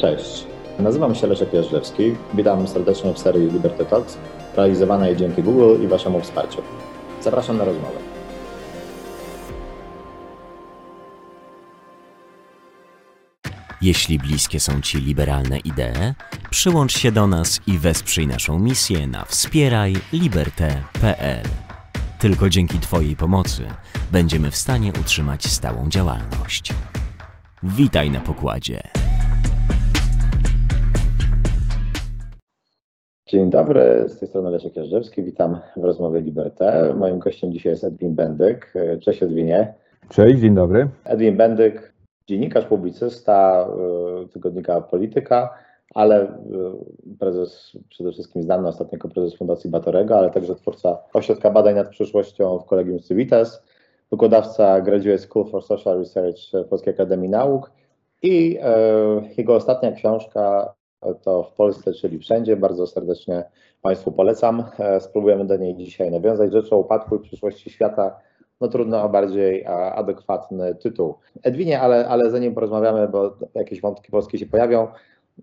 Cześć, nazywam się Leszek Jażdżewski. Witam serdecznie w serii Liberty Talks, realizowanej dzięki Google i Waszemu wsparciu. Zapraszam na rozmowę. Jeśli bliskie są Ci liberalne idee, przyłącz się do nas i wesprzyj naszą misję na wspierajliberte.pl. Tylko dzięki Twojej pomocy będziemy w stanie utrzymać stałą działalność. Witaj na pokładzie. Dzień dobry, z tej strony Leszek Jażdżewski. Witam w rozmowie Liberté. Moim gościem dzisiaj jest Edwin Bendyk. Cześć Edwinie. Cześć, dzień dobry. Edwin Bendyk, dziennikarz, publicysta y, tygodnika Polityka, ale y, prezes przede wszystkim znany ostatnio jako prezes Fundacji Batorego, ale także twórca Ośrodka Badań nad Przyszłością w Kolegium Civitas, wykładowca Graduate School for Social Research Polskiej Akademii Nauk i y, jego ostatnia książka to w Polsce, czyli wszędzie. Bardzo serdecznie Państwu polecam. E, spróbujemy do niej dzisiaj nawiązać. Rzecz o upadku i przyszłości świata no trudno o bardziej adekwatny tytuł. Edwinie, ale, ale zanim porozmawiamy, bo jakieś wątki polskie się pojawią,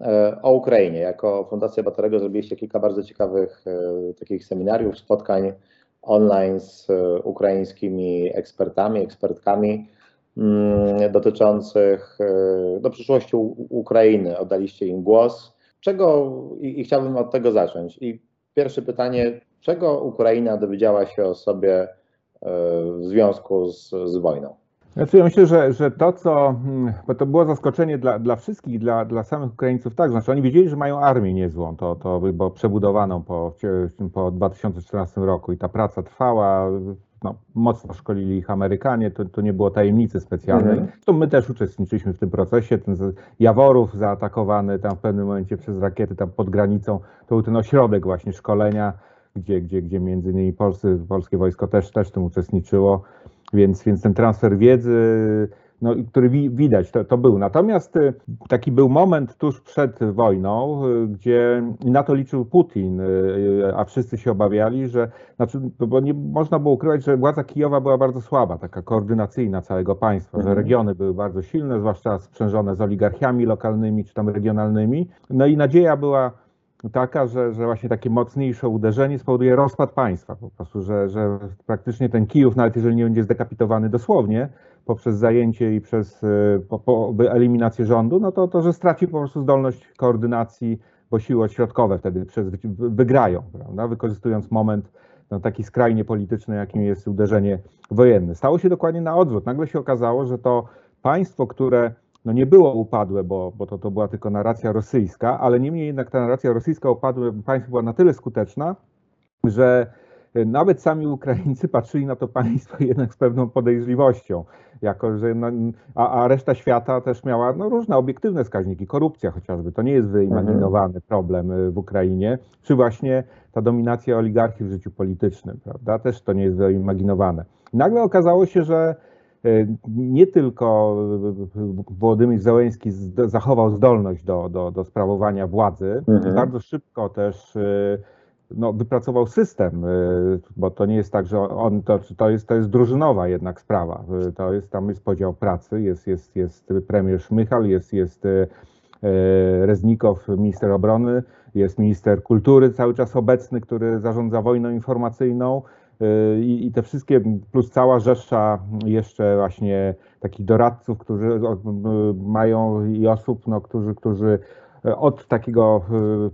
e, o Ukrainie. Jako Fundacja Batorego zrobiliście kilka bardzo ciekawych e, takich seminariów, spotkań online z ukraińskimi ekspertami, ekspertkami mm, dotyczących do przyszłości Ukrainy. Oddaliście im głos. Czego, i, i chciałbym od tego zacząć. I pierwsze pytanie, czego Ukraina dowiedziała się o sobie w związku z, z wojną? Znaczy ja myślę, że, że to, co, bo to było zaskoczenie dla, dla wszystkich, dla, dla samych Ukraińców tak, znaczy oni wiedzieli, że mają armię niezłą, to, to bo przebudowaną po, po 2014 roku i ta praca trwała, no, mocno szkolili ich Amerykanie, to, to nie było tajemnicy specjalnej. Mhm. To my też uczestniczyliśmy w tym procesie. Ten Jaworów zaatakowany tam w pewnym momencie przez rakiety tam pod granicą, to był ten ośrodek właśnie szkolenia gdzie, gdzie, gdzie między innymi Polscy, polskie wojsko też, też w tym uczestniczyło, więc, więc ten transfer wiedzy, no, który wi widać, to, to był. Natomiast y, taki był moment tuż przed wojną, y, gdzie na to liczył Putin, y, a wszyscy się obawiali, że, znaczy, bo nie można było ukrywać, że władza Kijowa była bardzo słaba, taka koordynacyjna całego państwa, że mhm. regiony były bardzo silne, zwłaszcza sprzężone z oligarchiami lokalnymi czy tam regionalnymi. No i nadzieja była taka, że, że właśnie takie mocniejsze uderzenie spowoduje rozpad państwa po prostu, że, że praktycznie ten Kijów, nawet jeżeli nie będzie zdekapitowany dosłownie poprzez zajęcie i przez e, po, po eliminację rządu, no to, to, że straci po prostu zdolność koordynacji, bo siły środkowe wtedy przez, wygrają, prawda? wykorzystując moment no, taki skrajnie polityczny, jakim jest uderzenie wojenne. Stało się dokładnie na odwrót. Nagle się okazało, że to państwo, które no nie było upadłe, bo, bo to, to była tylko narracja rosyjska, ale niemniej jednak ta narracja rosyjska upadłe państwo była na tyle skuteczna, że e, nawet sami Ukraińcy patrzyli na to państwo jednak z pewną podejrzliwością, jako że no, a, a, reszta świata też miała no, różne obiektywne wskaźniki, korupcja chociażby, to nie jest wyimaginowany mhm. problem e, w Ukrainie, czy właśnie ta dominacja oligarchii w życiu politycznym, prawda, też to nie jest wyimaginowane. Nagle okazało się, że nie tylko Władimir Zełenski zachował zdolność do, do, do sprawowania władzy, mhm. bardzo szybko też e, no, wypracował system, e, bo to nie jest tak, że on to, to, jest, to jest drużynowa jednak sprawa. To jest, tam jest podział pracy, jest, jest, jest premier Szmychal, jest, jest Reznikow, minister obrony, jest minister kultury cały czas obecny, który zarządza wojną informacyjną. I, I, te wszystkie, plus cała rzesza jeszcze właśnie takich doradców, którzy mają i osób, no, którzy, którzy od takiego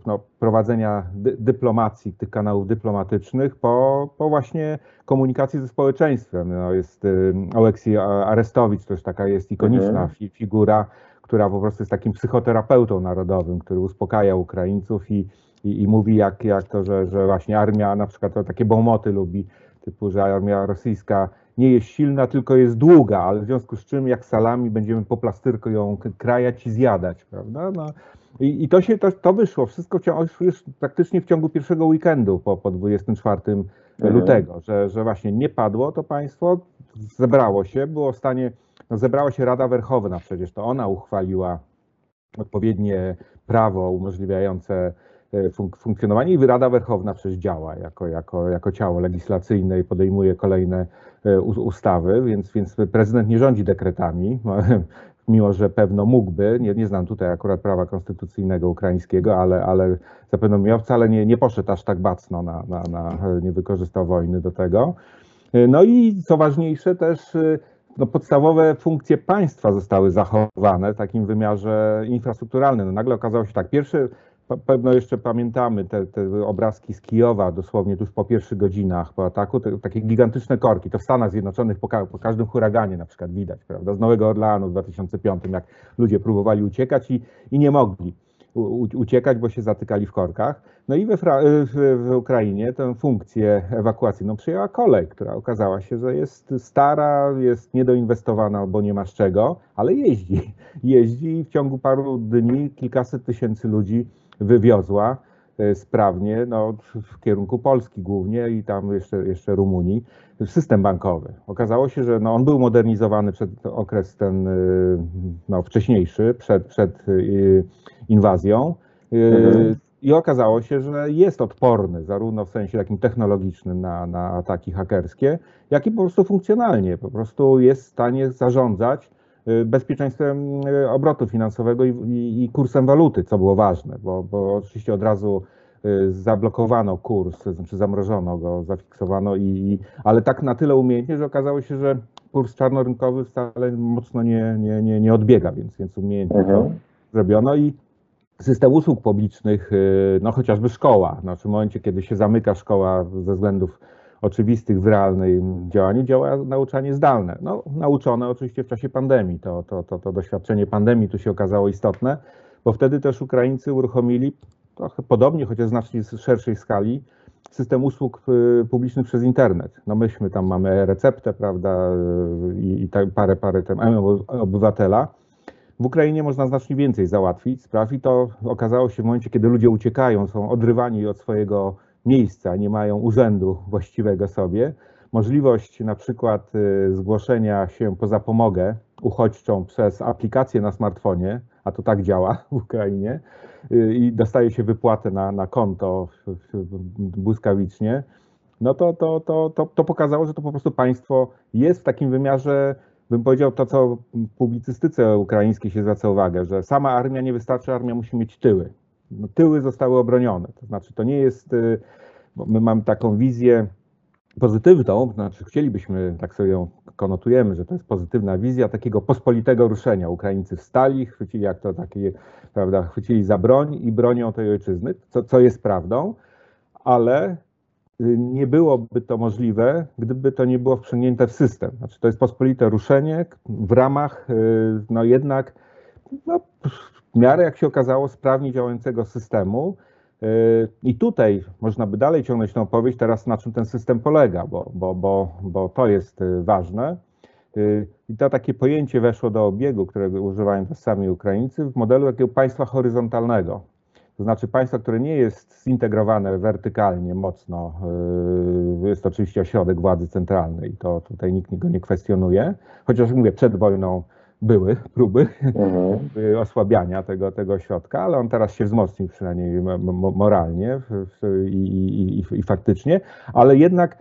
no, prowadzenia dy, dyplomacji, tych kanałów dyplomatycznych, po, po właśnie komunikacji ze społeczeństwem. No, jest Oleksij Arestowicz, to już taka jest ikoniczna mhm. fi, figura, która po prostu jest takim psychoterapeutą narodowym, który uspokaja Ukraińców i, i, i mówi jak, jak to, że, że właśnie armia na przykład takie bomoty lubi, typu, że armia rosyjska nie jest silna, tylko jest długa, ale w związku z czym jak salami będziemy po plastyrku ją krajać i zjadać, prawda? No, i, I, to się to, to wyszło, wszystko już praktycznie w ciągu pierwszego weekendu po, po 24 mhm. lutego, że, że właśnie nie padło to państwo, zebrało się, było w stanie, no zebrała się Rada Werchowna przecież, to ona uchwaliła odpowiednie prawo umożliwiające funk funkcjonowanie i Rada Werchowna przecież działa jako, jako, jako ciało legislacyjne i podejmuje kolejne e, ustawy, więc, więc prezydent nie rządzi dekretami. mimo że pewno mógłby, nie, nie znam tutaj akurat prawa konstytucyjnego ukraińskiego, ale, ale zapewne miał, wcale nie, nie poszedł aż tak bacno na, na, na, nie wykorzystał wojny do tego. No i co ważniejsze też no, podstawowe funkcje państwa zostały zachowane w takim wymiarze infrastrukturalnym. No, nagle okazało się tak, pierwszy, pewno jeszcze pamiętamy te, te, obrazki z Kijowa, dosłownie tuż po pierwszych godzinach po ataku, te, takie gigantyczne korki, to w Stanach Zjednoczonych po, po, każdym huraganie na przykład widać, prawda, z Nowego Orleanu w 2005, jak ludzie próbowali uciekać i, i nie mogli uciekać, bo się zatykali w korkach. No i we w, w Ukrainie tę funkcję ewakuacyjną przyjęła kolej, która okazała się, że jest stara, jest niedoinwestowana albo nie ma z czego, ale jeździ. Jeździ i w ciągu paru dni kilkaset tysięcy ludzi wywiozła e, sprawnie no, w kierunku Polski głównie i tam jeszcze, jeszcze Rumunii, system bankowy. Okazało się, że no, on był modernizowany przed okres ten e, no, wcześniejszy, przed, przed e, inwazją. Mhm. I okazało się, że jest odporny zarówno w sensie takim technologicznym na, na ataki hakerskie, jak i po prostu funkcjonalnie. Po prostu jest w stanie zarządzać bezpieczeństwem y, obrotu finansowego i, i, i kursem waluty, co było ważne, bo, bo, oczywiście od razu y, zablokowano kurs, znaczy zamrożono go, zafiksowano, i, ale tak na tyle umiejętnie, że okazało się, że kurs czarnorynkowy wcale mocno nie, nie, nie, nie odbiega, więc, więc umiejętnie mhm. to zrobiono i system usług publicznych, no chociażby szkoła, znaczy w momencie, kiedy się zamyka szkoła ze względów oczywistych w realnym działaniu działa nauczanie zdalne. No, nauczone oczywiście w czasie pandemii. To, to, to, to doświadczenie pandemii tu się okazało istotne, bo wtedy też Ukraińcy uruchomili trochę podobnie, chociaż znacznie szerszej skali, system usług y, publicznych przez internet. No myśmy tam mamy receptę, prawda, i, i tak parę, parę tem obywatela. W Ukrainie można znacznie więcej załatwić spraw i to okazało się w momencie, kiedy ludzie uciekają, są odrywani od swojego miejsca, nie mają urzędu właściwego sobie. Możliwość na przykład y, zgłoszenia się po zapomogę uchodźczą przez aplikację na smartfonie, a to tak działa w Ukrainie, y, i dostaje się wypłatę na, na konto błyskawicznie, no to, to, to, to, to pokazało, że to po prostu państwo jest w takim wymiarze, bym powiedział to, co publicystyce ukraińskiej się zwraca uwagę, że sama armia nie wystarczy, armia musi mieć tyły tyły zostały obronione. To znaczy, to nie jest, y, my mamy taką wizję pozytywną, to znaczy chcielibyśmy, tak sobie ją konotujemy, że to jest pozytywna wizja takiego pospolitego ruszenia. Ukraińcy wstali, chwycili jak to takie, prawda, chwycili za broń i bronią tej ojczyzny, co, co jest prawdą, ale y, nie byłoby to możliwe, gdyby to nie było wprzęgnięte w system. Znaczy, to jest pospolite ruszenie w ramach, y, no jednak, no, w miarę, jak się okazało, sprawnie działającego systemu. Yy, I tutaj można by dalej ciągnąć tę opowieść, teraz na czym ten system polega, bo, bo, bo, bo to jest yy, ważne. Yy, I to takie pojęcie weszło do obiegu, którego używają też sami Ukraińcy, w modelu takiego państwa horyzontalnego. To znaczy państwa, które nie jest zintegrowane wertykalnie mocno, jest oczywiście ośrodek władzy centralnej, to tutaj nikt go nie kwestionuje, chociaż mówię, przed wojną były próby mhm. osłabiania tego, tego środka, ale on teraz się wzmocnił przynajmniej moralnie i, i, i, i faktycznie, ale jednak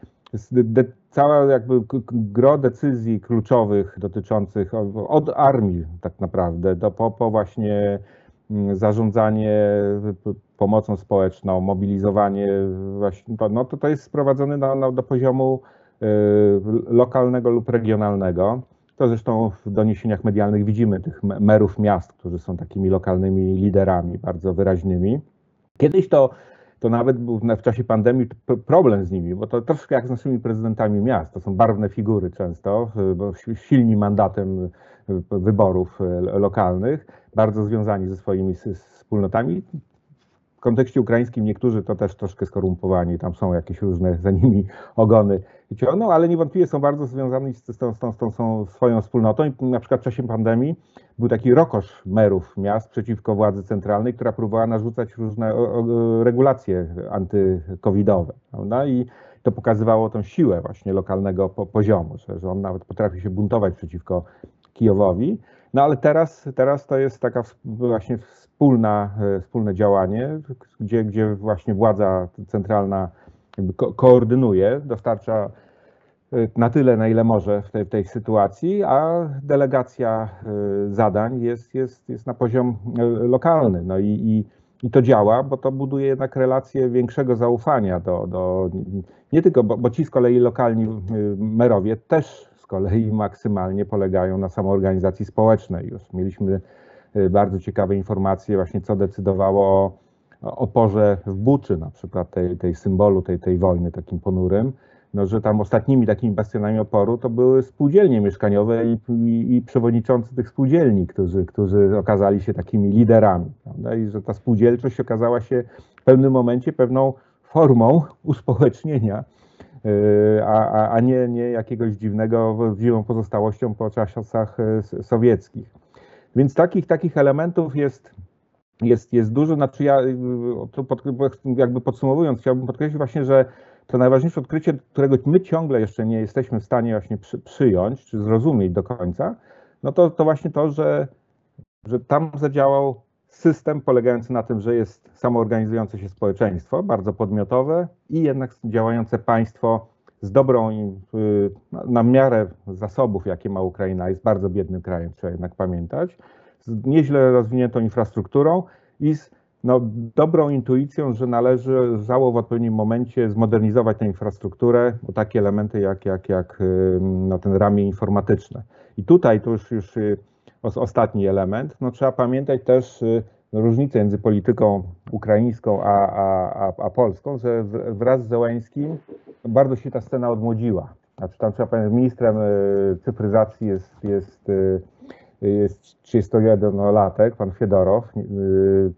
de, cała jakby gro decyzji kluczowych dotyczących od armii tak naprawdę do po, po właśnie mm, zarządzanie pomocą społeczną, mobilizowanie właśnie, no to, to jest sprowadzone na, do poziomu y, lokalnego lub regionalnego. To zresztą w doniesieniach medialnych widzimy tych merów miast, którzy są takimi lokalnymi liderami bardzo wyraźnymi. Kiedyś to, to nawet był w czasie pandemii problem z nimi, bo to troszkę jak z naszymi prezydentami miast. To są barwne figury często, bo silni mandatem wyborów e, lokalnych, bardzo związani ze swoimi wspólnotami w kontekście ukraińskim niektórzy to też troszkę skorumpowani, tam są jakieś różne za nimi ogony no ale niewątpliwie są bardzo związani z, tą, z, tą, z tą, tą swoją wspólnotą i na przykład w czasie pandemii był taki rokosz merów miast przeciwko władzy centralnej, która próbowała narzucać różne regulacje antykowidowe, prawda? I to pokazywało tą siłę właśnie lokalnego po, poziomu, że, że on nawet potrafi się buntować przeciwko Kijowowi. No ale teraz, teraz to jest taka właśnie wspólna, e, wspólne działanie, gdzie, gdzie właśnie władza centralna ko koordynuje, dostarcza na tyle, na ile może w tej, tej sytuacji, a delegacja zadań jest, jest, jest na poziom lokalny. No i, i, i to działa, bo to buduje jednak relacje większego zaufania do, do nie tylko, bo, bo ci z kolei lokalni merowie też z kolei maksymalnie polegają na samoorganizacji społecznej. Już mieliśmy bardzo ciekawe informacje właśnie, co decydowało o oporze w Buczy, na przykład tej, tej symbolu tej, tej wojny takim ponurym, no, że tam ostatnimi takimi bastionami oporu to były spółdzielnie mieszkaniowe i, i, i przewodniczący tych spółdzielni, którzy, którzy okazali się takimi liderami. Prawda? I że ta spółdzielczość okazała się w pewnym momencie pewną formą uspołecznienia, y, a, a nie, nie jakiegoś dziwnego, dziwną pozostałością po czasach y, sowieckich. Więc takich, takich elementów jest, jest, jest dużo. Znaczy ja, to pod, jakby podsumowując, chciałbym podkreślić właśnie, że to najważniejsze odkrycie, którego my ciągle jeszcze nie jesteśmy w stanie właśnie przy, przyjąć, czy zrozumieć do końca, no to, to właśnie to, że, że tam zadziałał system polegający na tym, że jest samoorganizujące się społeczeństwo, bardzo podmiotowe i jednak działające państwo z dobrą, y, na miarę zasobów, jakie ma Ukraina, jest bardzo biednym krajem, trzeba jednak pamiętać, z nieźle rozwiniętą infrastrukturą i z no, dobrą intuicją, że należy żało w odpowiednim momencie zmodernizować tę infrastrukturę o takie elementy jak, jak, jak y, no, ten ramię informatyczne. I tutaj to już, już y, ostatni element, no, trzeba pamiętać też różnicę między polityką ukraińską a, a, a, a polską, że wraz z Zełańskim bardzo się ta scena odmłodziła. Znaczy tam trzeba pamiętać, ministrem y, cyfryzacji jest, jest, y, jest 31-latek, pan Fiedorow. Y,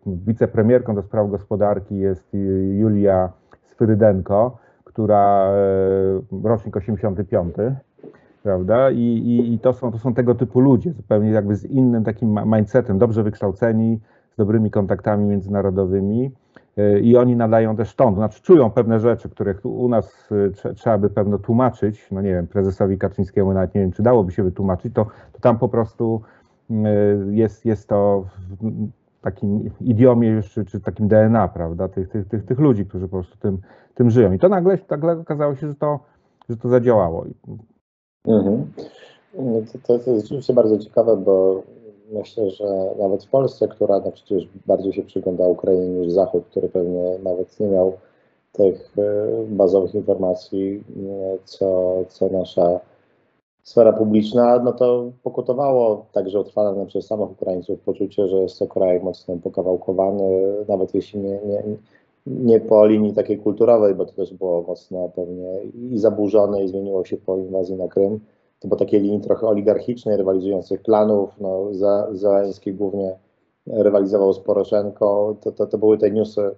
wicepremierką do spraw gospodarki jest Julia Sfyrydenko, która rocznik 85, prawda? I, i, i to, są, to są tego typu ludzie, zupełnie jakby z innym takim mindsetem, dobrze wykształceni, z dobrymi kontaktami międzynarodowymi e, i oni nadają też ton, znaczy czują pewne rzeczy, które u nas e, trzeba by pewno tłumaczyć, no nie wiem, prezesowi Kaczyńskiemu nawet nie wiem, czy dałoby się wytłumaczyć, to, to tam po prostu e, jest, jest to w takim idiomie już, czy, czy takim DNA, prawda, tych, tych, tych, tych ludzi, którzy po prostu tym, tym żyją. I to nagle, nagle okazało się, że to, że to zadziałało. Mhm. To, to jest rzeczywiście bardzo ciekawe, bo myślę, że nawet w Polsce, która no przecież bardziej się przygląda Ukrainie niż Zachód, który pewnie nawet nie miał tych e, bazowych informacji, co, co nasza sfera publiczna, no to pokutowało także utrwalane przez samych Ukraińców poczucie, że jest to kraj mocno pokawałkowany, nawet jeśli nie, nie, nie po linii takiej kulturowej, bo to też było mocno pewnie i zaburzone i zmieniło się po inwazji na Krym to po takiej linii trochę oligarchicznej, rywalizujących klanów, no, Zeleński głównie rywalizował z Poroszenko, to, to, to były te newsy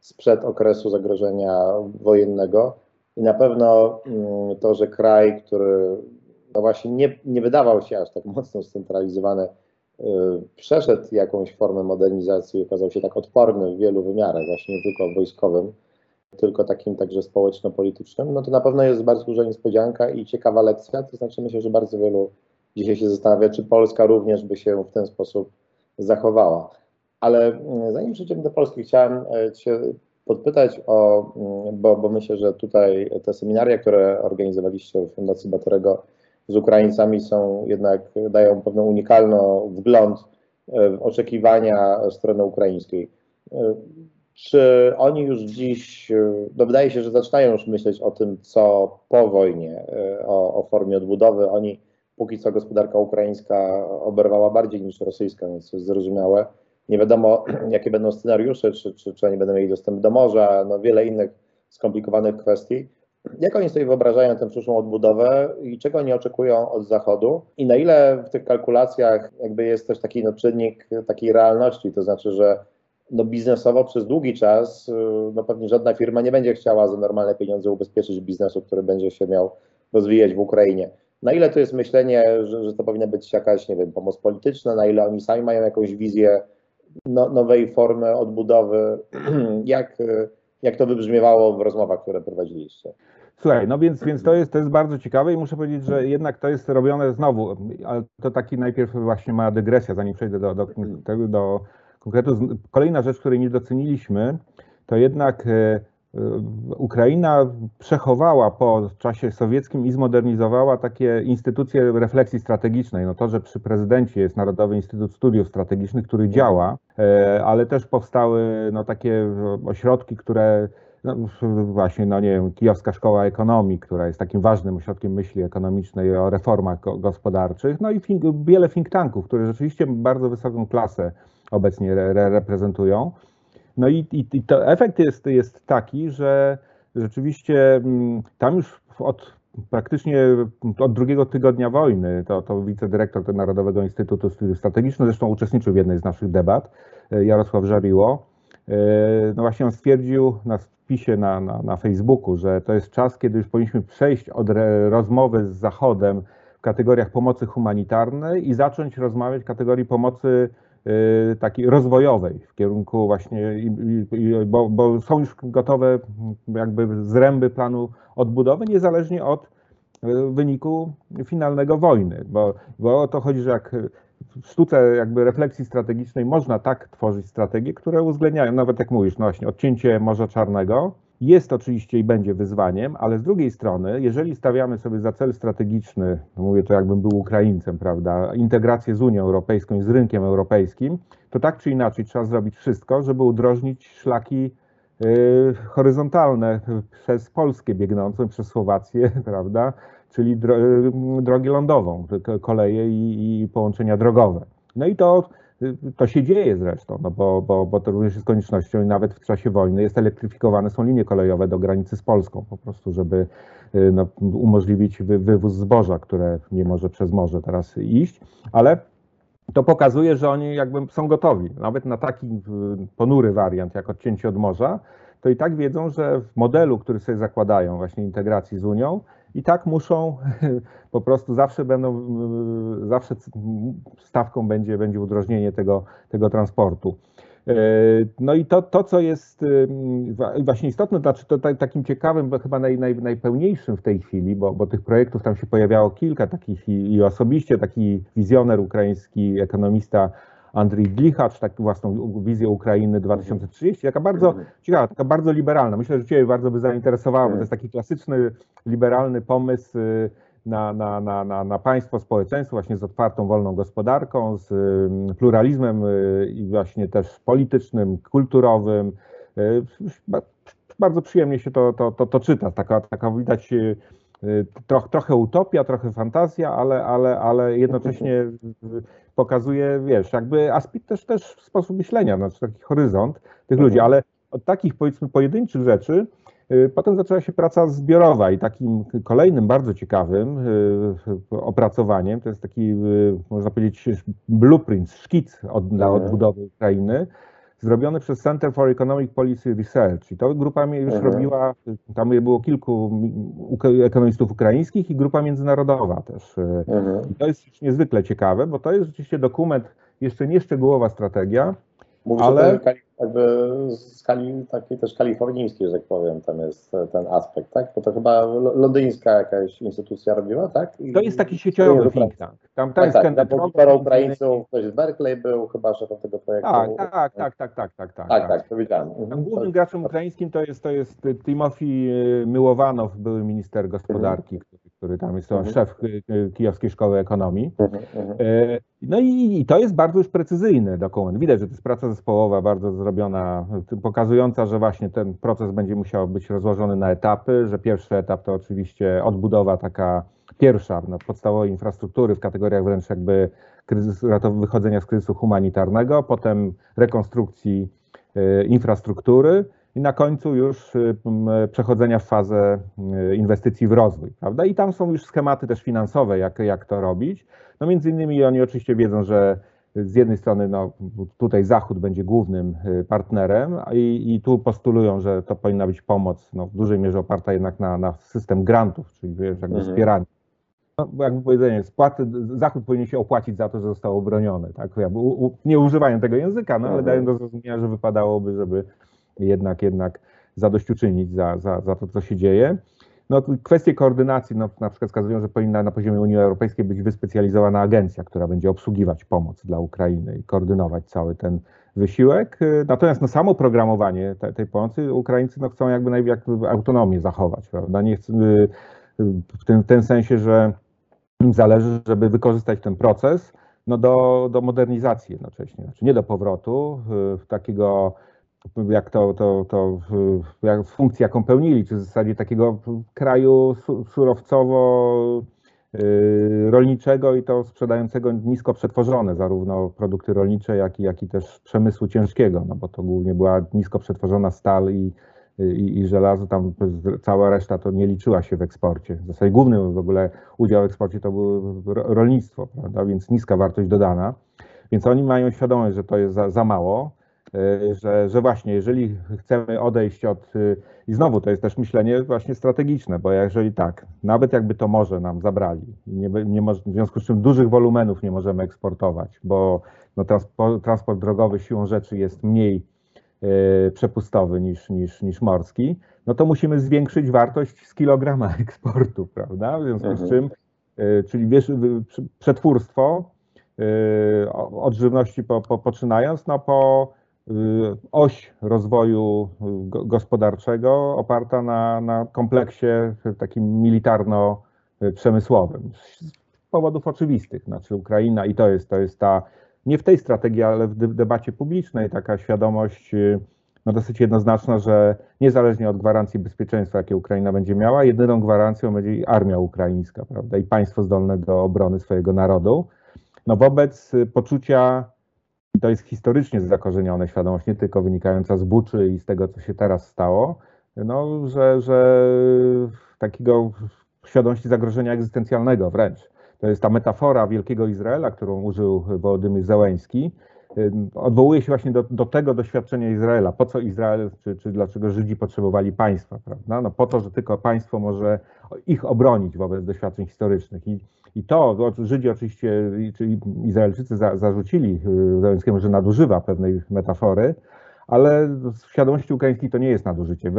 sprzed okresu zagrożenia wojennego. I na pewno mm, to, że kraj, który no właśnie nie, nie wydawał się aż tak mocno scentralizowany, y, przeszedł jakąś formę modernizacji i okazał się tak odporny w wielu wymiarach, właśnie nie tylko wojskowym, tylko takim także społeczno-politycznym, no to na pewno jest bardzo duża niespodzianka i ciekawa lekcja. To znaczy myślę, że bardzo wielu dzisiaj się zastanawia, czy Polska również by się w ten sposób zachowała. Ale mm, zanim przejdziemy do Polski, chciałem e, Cię podpytać o, mm, bo, bo myślę, że tutaj te seminaria, które organizowaliście w Fundacji Batorego z Ukraińcami są jednak, dają pewną unikalną wgląd e, w oczekiwania strony ukraińskiej. Czy oni już dziś, e, no wydaje się, że zaczynają już myśleć o tym, co po wojnie, e, o, o formie odbudowy. Oni, póki co gospodarka ukraińska oberwała bardziej niż rosyjska, więc to jest zrozumiałe. Nie wiadomo, jakie będą scenariusze, czy, czy, czy oni będą mieli dostęp do morza, no wiele innych skomplikowanych kwestii. Jak oni sobie wyobrażają tę przyszłą odbudowę i czego oni oczekują od Zachodu? I na ile w tych kalkulacjach jakby jest też taki no, czynnik takiej realności, to znaczy, że no biznesowo przez długi czas y, no pewnie żadna firma nie będzie chciała za normalne pieniądze ubezpieczyć biznesu, który będzie się miał rozwijać w Ukrainie. Na ile to jest myślenie, że, że to powinna być jakaś, nie wiem, pomoc polityczna, na ile oni sami mają jakąś wizję no, nowej formy odbudowy, jak, jak to wybrzmiewało w rozmowach, które prowadziliście? Słuchaj, no więc, więc to, jest, to jest bardzo ciekawe i muszę powiedzieć, że jednak to jest robione znowu, ale to taki najpierw właśnie mała dygresja, zanim przejdę do, do, do, do konkretu. Kolejna rzecz, której nie doceniliśmy, to jednak e, Ukraina przechowała po czasie sowieckim i zmodernizowała takie instytucje refleksji strategicznej. No to, że przy prezydencie jest Narodowy Instytut Studiów Strategicznych, który działa, ale też powstały no, takie ośrodki, które no, właśnie, no nie wiem, Kijowska Szkoła Ekonomii, która jest takim ważnym ośrodkiem myśli ekonomicznej o reformach gospodarczych, no i think, wiele think tanków, które rzeczywiście bardzo wysoką klasę obecnie re, reprezentują. No i, i, i to efekt jest, jest taki, że rzeczywiście mm, tam już od praktycznie od drugiego tygodnia wojny, to, to wicedyrektor Narodowego Instytutu Studiów Strategicznych, zresztą uczestniczył w jednej z naszych debat, e, Jarosław Żariło, e, no właśnie on stwierdził na wpisie na, na, na Facebooku, że to jest czas, kiedy już powinniśmy przejść od rozmowy z Zachodem w kategoriach pomocy humanitarnej i zacząć rozmawiać w kategorii pomocy takiej rozwojowej w kierunku właśnie, bo, bo, są już gotowe jakby zręby planu odbudowy, niezależnie od y, wyniku finalnego wojny, bo, bo o to chodzi, że jak w sztuce jakby refleksji strategicznej można tak tworzyć strategie, które uwzględniają, nawet jak mówisz, no właśnie odcięcie Morza Czarnego, jest oczywiście i będzie wyzwaniem, ale z drugiej strony, jeżeli stawiamy sobie za cel strategiczny, no mówię to jakbym był Ukraińcem, prawda, integrację z Unią Europejską i z rynkiem europejskim, to tak czy inaczej trzeba zrobić wszystko, żeby udrożnić szlaki y, horyzontalne przez Polskę biegnącą, przez Słowację, prawda, czyli y, drogę lądową, koleje i, i połączenia drogowe. No i to to się dzieje zresztą, no bo, bo, bo to również jest koniecznością i nawet w czasie wojny jest elektryfikowane są linie kolejowe do granicy z Polską po prostu, żeby y, no, umożliwić wy, wywóz zboża, które nie może przez morze teraz iść, ale to pokazuje, że oni jakby są gotowi, nawet na taki y, ponury wariant jak odcięcie od morza, to i tak wiedzą, że w modelu, który sobie zakładają właśnie integracji z Unią, i tak muszą, po prostu zawsze będą, zawsze stawką będzie, będzie udrożnienie tego, tego transportu. E, no i to, to co jest e, właśnie istotne, znaczy to takim ciekawym, chyba naj, naj, najpełniejszym w tej chwili, bo, bo tych projektów tam się pojawiało kilka takich i, i osobiście taki wizjoner ukraiński, ekonomista Andrzej Gliczacz, tak własną wizję Ukrainy 2030, taka bardzo mhm. ciekawa, taka bardzo liberalna. Myślę, że Ciebie bardzo by zainteresowała, bo to jest taki klasyczny, liberalny pomysł y, na, na, na, na, na państwo, społeczeństwo właśnie z otwartą, wolną gospodarką, z y, pluralizmem y, i właśnie też politycznym, kulturowym. Bardzo przyjemnie się to, to, to, to czyta. Taka, taka widać troch, trochę utopia, trochę fantazja, ale, ale, ale jednocześnie pokazuje, wiesz, jakby aspekt też, też sposób myślenia, znaczy taki horyzont tych ludzi, mhm. ale od takich powiedzmy pojedynczych rzeczy y, Potem zaczęła się praca zbiorowa i takim kolejnym bardzo ciekawym y, opracowaniem, to jest taki, y, można powiedzieć, blueprint, szkic od, dla mhm. odbudowy Ukrainy, zrobiony przez Center for Economic Policy Research. I to grupa już mhm. robiła, tam było kilku ekonomistów ukraińskich i grupa międzynarodowa też. Mhm. I to jest niezwykle ciekawe, bo to jest rzeczywiście dokument, jeszcze nie szczegółowa strategia, Mówisz ale... o jakby skali takiej też kalifornijskiej, że tak powiem, tam jest ten aspekt, tak? Bo to chyba londyńska jakaś instytucja robiła, tak? I... To jest taki sieciowy think tank. Tam, tam tak, jest tak, tak, Ukraińców, ktoś z Berkeley był chyba szefem tego projektu. Tak, tak, tak, tak, tak, tak. Tak, tak, tak to widziałem. Mhm. Głównym graczem ukraińskim to jest, to jest Timofey Myłowanow, były minister gospodarki, mhm. który, tam jest mhm. szef Kijowskiej Szkoły Ekonomii. Mhm. mhm. No i, i to jest bardzo już precyzyjny dokument. Widać, że to jest praca zespołowa, bardzo zrobiona, pokazująca, że właśnie ten proces będzie musiał być rozłożony na etapy, że pierwszy etap to oczywiście odbudowa taka pierwsza na podstawowej infrastruktury w kategoriach wręcz jakby kryzysu, wychodzenia z kryzysu humanitarnego, potem rekonstrukcji y, infrastruktury i na końcu już y, przechodzenia w fazę y, inwestycji w rozwój, prawda? I tam są już schematy też finansowe, jak, jak to robić. No między innymi oni oczywiście wiedzą, że z jednej strony no, tutaj Zachód będzie głównym y, partnerem i, i tu postulują, że to powinna być pomoc no, w dużej mierze oparta jednak na, na system grantów, czyli wiesz, jakby mhm. wspieranie. No, jakby powiedzenie, spłaty, Zachód powinien się opłacić za to, że został obroniony. Tak? Jakby u, u, nie używają tego języka, no, ale mhm. dają do zrozumienia, że wypadałoby, żeby jednak, jednak zadośćuczynić za, za, za to, co się dzieje. No, kwestie koordynacji no, na przykład wskazują, że powinna na poziomie Unii Europejskiej być wyspecjalizowana agencja, która będzie obsługiwać pomoc dla Ukrainy i koordynować cały ten wysiłek. Natomiast no, samo programowanie tej, tej pomocy Ukraińcy no, chcą jakby, jakby autonomię zachować, prawda? Nie chcą, w tym, w tym sensie, że im zależy, żeby wykorzystać ten proces no, do, do modernizacji jednocześnie, znaczy nie do powrotu w takiego jak to, to, to jak funkcję, jaką pełnili, czy w zasadzie takiego kraju surowcowo y, rolniczego i to sprzedającego nisko przetworzone, zarówno produkty rolnicze, jak i, jak i też przemysłu ciężkiego, no bo to głównie była nisko przetworzona stal i, i, i żelazo, tam cała reszta to nie liczyła się w eksporcie. W zasadzie główny w ogóle udział w eksporcie to było rolnictwo, prawda? więc niska wartość dodana. Więc oni mają świadomość, że to jest za, za mało że, że właśnie jeżeli chcemy odejść od, y, i znowu to jest też myślenie właśnie strategiczne, bo jeżeli tak, nawet jakby to morze nam zabrali, nie, nie w związku z czym dużych wolumenów nie możemy eksportować, bo no, transport, transport drogowy siłą rzeczy jest mniej e, przepustowy niż, niż, niż morski, no to musimy zwiększyć wartość z kilograma eksportu, prawda? W związku mhm. z czym, e, czyli wiesz, przetwórstwo od żywności po, po, poczynając, no po Y, oś rozwoju y, gospodarczego oparta na, na kompleksie takim militarno-przemysłowym. Z powodów oczywistych, znaczy Ukraina i to jest, to jest ta, nie w tej strategii, ale w debacie publicznej taka świadomość y, no dosyć jednoznaczna, że niezależnie od gwarancji bezpieczeństwa, jakie Ukraina będzie miała, jedyną gwarancją będzie armia ukraińska, prawda, i państwo zdolne do obrony swojego narodu. No wobec poczucia to jest historycznie zakorzenione świadomość, nie tylko wynikająca z Buczy i z tego, co się teraz stało, no, że, że takiego świadomości zagrożenia egzystencjalnego wręcz. To jest ta metafora Wielkiego Izraela, którą użył Wołodymyr Załęski. Odwołuje się właśnie do, do tego doświadczenia Izraela. Po co Izrael, czy, czy dlaczego Żydzi potrzebowali państwa, prawda? No po to, że tylko państwo może ich obronić wobec doświadczeń historycznych. I i to, Żydzi oczywiście, czyli Izraelczycy za, zarzucili y, Załęckiemu, że nadużywa pewnej metafory, ale w świadomości ukraińskiej to nie jest nadużycie.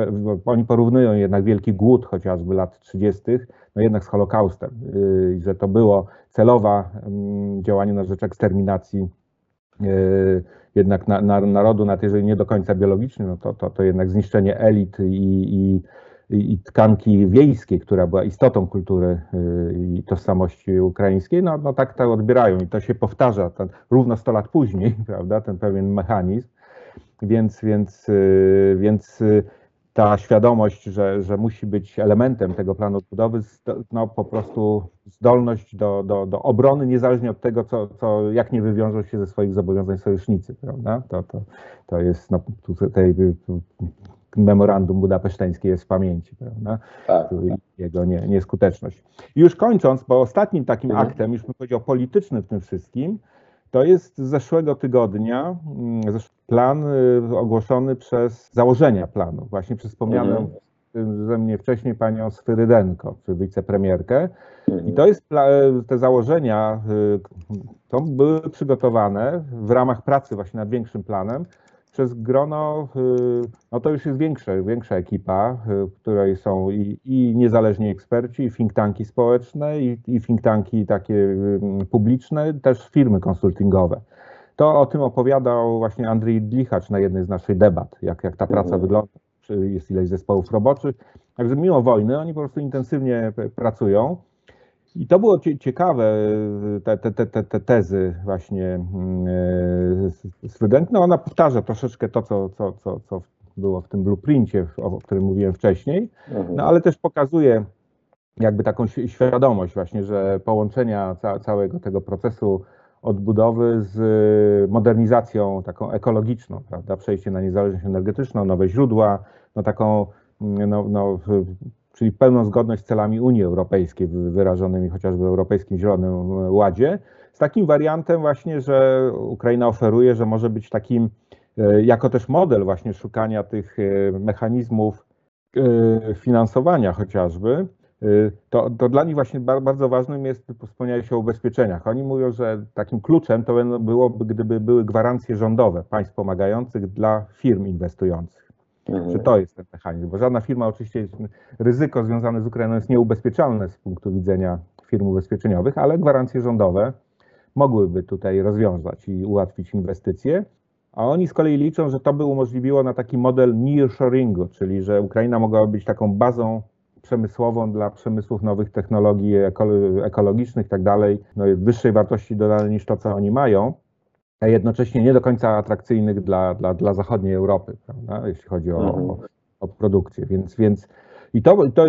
Oni porównują jednak wielki głód chociażby lat 30., no jednak z Holokaustem, y, że to było celowa mm, działanie na rzecz eksterminacji y, jednak na, na, narodu, nawet jeżeli nie do końca biologiczny, no to, to, to jednak zniszczenie elit i, i i tkanki wiejskiej, która była istotą kultury y, i tożsamości ukraińskiej, no, no tak to odbierają i to się powtarza ten, równo 100 lat później, prawda, ten pewien mechanizm, więc, więc, y, więc y, ta świadomość, że, że musi być elementem tego planu odbudowy, no po prostu zdolność do, do, do obrony, niezależnie od tego, co, co, jak nie wywiążą się ze swoich zobowiązań sojusznicy, prawda? To, to, to jest no, tutaj memorandum budapeszteńskie jest w pamięci, prawda? Tak. Jego nie, nieskuteczność. I już kończąc, bo ostatnim takim mhm. aktem, już bym powiedział politycznym w tym wszystkim, to jest z zeszłego tygodnia mm, plan y, ogłoszony przez założenia planu, właśnie przez wspomnianą mhm. ze mnie wcześniej panią Sfyrydenko, czy wicepremierkę. Mhm. I to jest te założenia, y, to były przygotowane w ramach pracy właśnie nad większym planem, przez grono, y, no to już jest większe, większa ekipa, y, w której są i, i niezależni eksperci, i think tanki społeczne, i, i think tanki takie y, publiczne, też firmy konsultingowe. To o tym opowiadał właśnie Andrzej Dlichacz na jednej z naszych debat, jak, jak ta praca mhm. wygląda, jest ileś zespołów roboczych. Także mimo wojny oni po prostu intensywnie pracują. I to było ciekawe, te, te, te, te tezy właśnie student. No ona powtarza troszeczkę to, co, co, co, co było w tym blueprincie, o którym mówiłem wcześniej, mhm. no ale też pokazuje jakby taką świadomość właśnie, że połączenia ca całego tego procesu odbudowy z modernizacją taką ekologiczną, prawda, przejście na niezależność energetyczną, nowe źródła, no taką no, no, czyli pełną zgodność z celami Unii Europejskiej wyrażonymi chociażby w Europejskim Zielonym Ładzie, z takim wariantem właśnie, że Ukraina oferuje, że może być takim e, jako też model właśnie szukania tych e, mechanizmów e, finansowania chociażby, to, to dla nich właśnie bardzo ważnym jest, wspomniałeś o ubezpieczeniach. Oni mówią, że takim kluczem to byłoby, gdyby były gwarancje rządowe państw pomagających dla firm inwestujących. Mhm. Że to jest ten mechanizm, bo żadna firma oczywiście, ryzyko związane z Ukrainą jest nieubezpieczalne z punktu widzenia firm ubezpieczeniowych, ale gwarancje rządowe mogłyby tutaj rozwiązać i ułatwić inwestycje. A oni z kolei liczą, że to by umożliwiło na taki model nearshoringu, czyli że Ukraina mogłaby być taką bazą przemysłową dla przemysłów nowych technologii ekologicznych i tak dalej, no wyższej wartości dodanej niż to, co oni mają, jednocześnie nie do końca atrakcyjnych dla, dla, dla zachodniej Europy, prawda, jeśli chodzi o, mhm. o, o produkcję. Więc, więc i, to, to,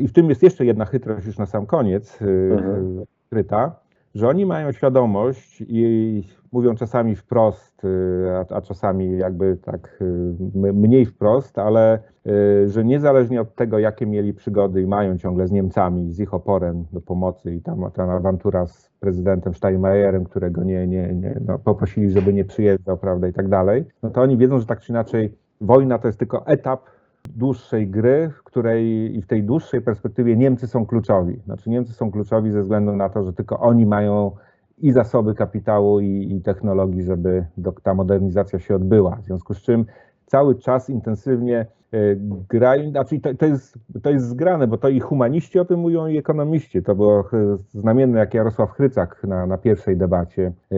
i w tym jest jeszcze jedna chytrość już na sam koniec, y, mhm. kryta, że oni mają świadomość i mówią czasami wprost, y, a, a, czasami jakby tak y, mniej wprost, ale y, że niezależnie od tego, jakie mieli przygody i mają ciągle z Niemcami, z ich oporem do pomocy i tam ta awantura z prezydentem Steinmeierem, którego nie, nie, nie no, poprosili, żeby nie przyjeżdżał, prawda, i tak dalej, no to oni wiedzą, że tak czy inaczej wojna to jest tylko etap dłuższej gry, w której i w tej dłuższej perspektywie Niemcy są kluczowi. Znaczy Niemcy są kluczowi ze względu na to, że tylko oni mają i zasoby kapitału i, i technologii, żeby do, ta modernizacja się odbyła. W związku z czym cały czas intensywnie e, grają, znaczy to, to, jest, to jest zgrane, bo to i humaniści o tym mówią, i ekonomiści. To było znamienne, jak Jarosław Chrycak na, na pierwszej debacie e,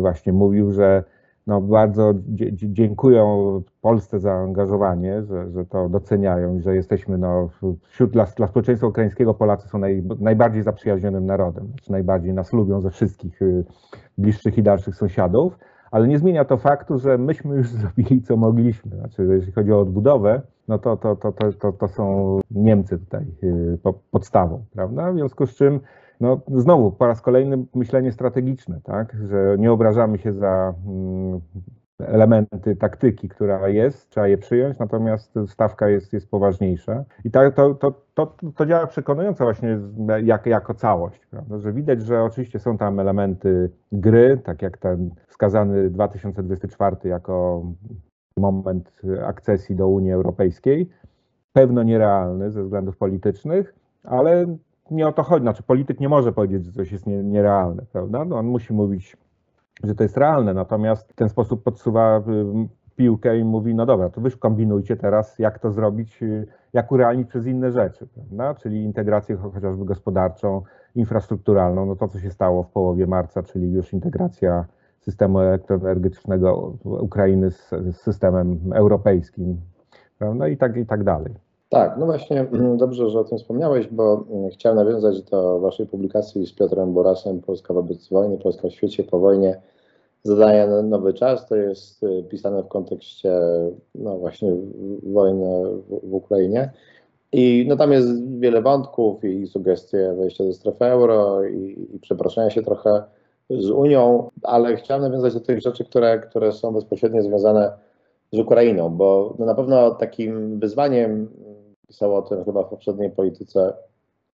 właśnie mówił, że no, bardzo dziękują Polsce za angażowanie, że, że to doceniają i że jesteśmy no, wśród dla, dla społeczeństwa ukraińskiego Polacy są naj, najbardziej zaprzyjaźnionym narodem, znaczy najbardziej nas lubią ze wszystkich y, bliższych i dalszych sąsiadów, ale nie zmienia to faktu, że myśmy już zrobili co mogliśmy. Znaczy, jeśli chodzi o odbudowę, no to, to, to, to, to, to są Niemcy tutaj y, podstawą, prawda? W związku z czym no znowu po raz kolejny myślenie strategiczne, tak, że nie obrażamy się za mm, elementy taktyki, która jest, trzeba je przyjąć, natomiast stawka jest, jest poważniejsza. I tak, to, to, to, to działa przekonująco właśnie jak, jako całość, prawda? że widać, że oczywiście są tam elementy gry, tak jak ten wskazany 2024 jako moment akcesji do Unii Europejskiej, pewno nierealny ze względów politycznych, ale nie o to chodzi. Znaczy, polityk nie może powiedzieć, że coś jest nie, nierealne, prawda? No, on musi mówić, że to jest realne, natomiast w ten sposób podsuwa y, piłkę i mówi, no dobra, to wy kombinujcie teraz, jak to zrobić, y, jak urealnić przez inne rzeczy, prawda? Czyli integrację chociażby gospodarczą, infrastrukturalną, no to co się stało w połowie marca, czyli już integracja systemu elektroenergetycznego Ukrainy z, z systemem europejskim, prawda? I tak, i tak dalej. Tak, no właśnie mm, dobrze, że o tym wspomniałeś, bo mm, chciałem nawiązać do Waszej publikacji z Piotrem Borasem Polska wobec wojny, Polska w świecie po wojnie. Zadanie na nowy czas to jest y, pisane w kontekście no właśnie wojny w, w Ukrainie. I no tam jest wiele wątków i sugestie wejścia do strefy euro i, i przeproszenia się trochę z Unią, ale chciałem nawiązać do tych rzeczy, które, które są bezpośrednio związane z Ukrainą, bo no na pewno takim wyzwaniem pisał o tym chyba w poprzedniej polityce.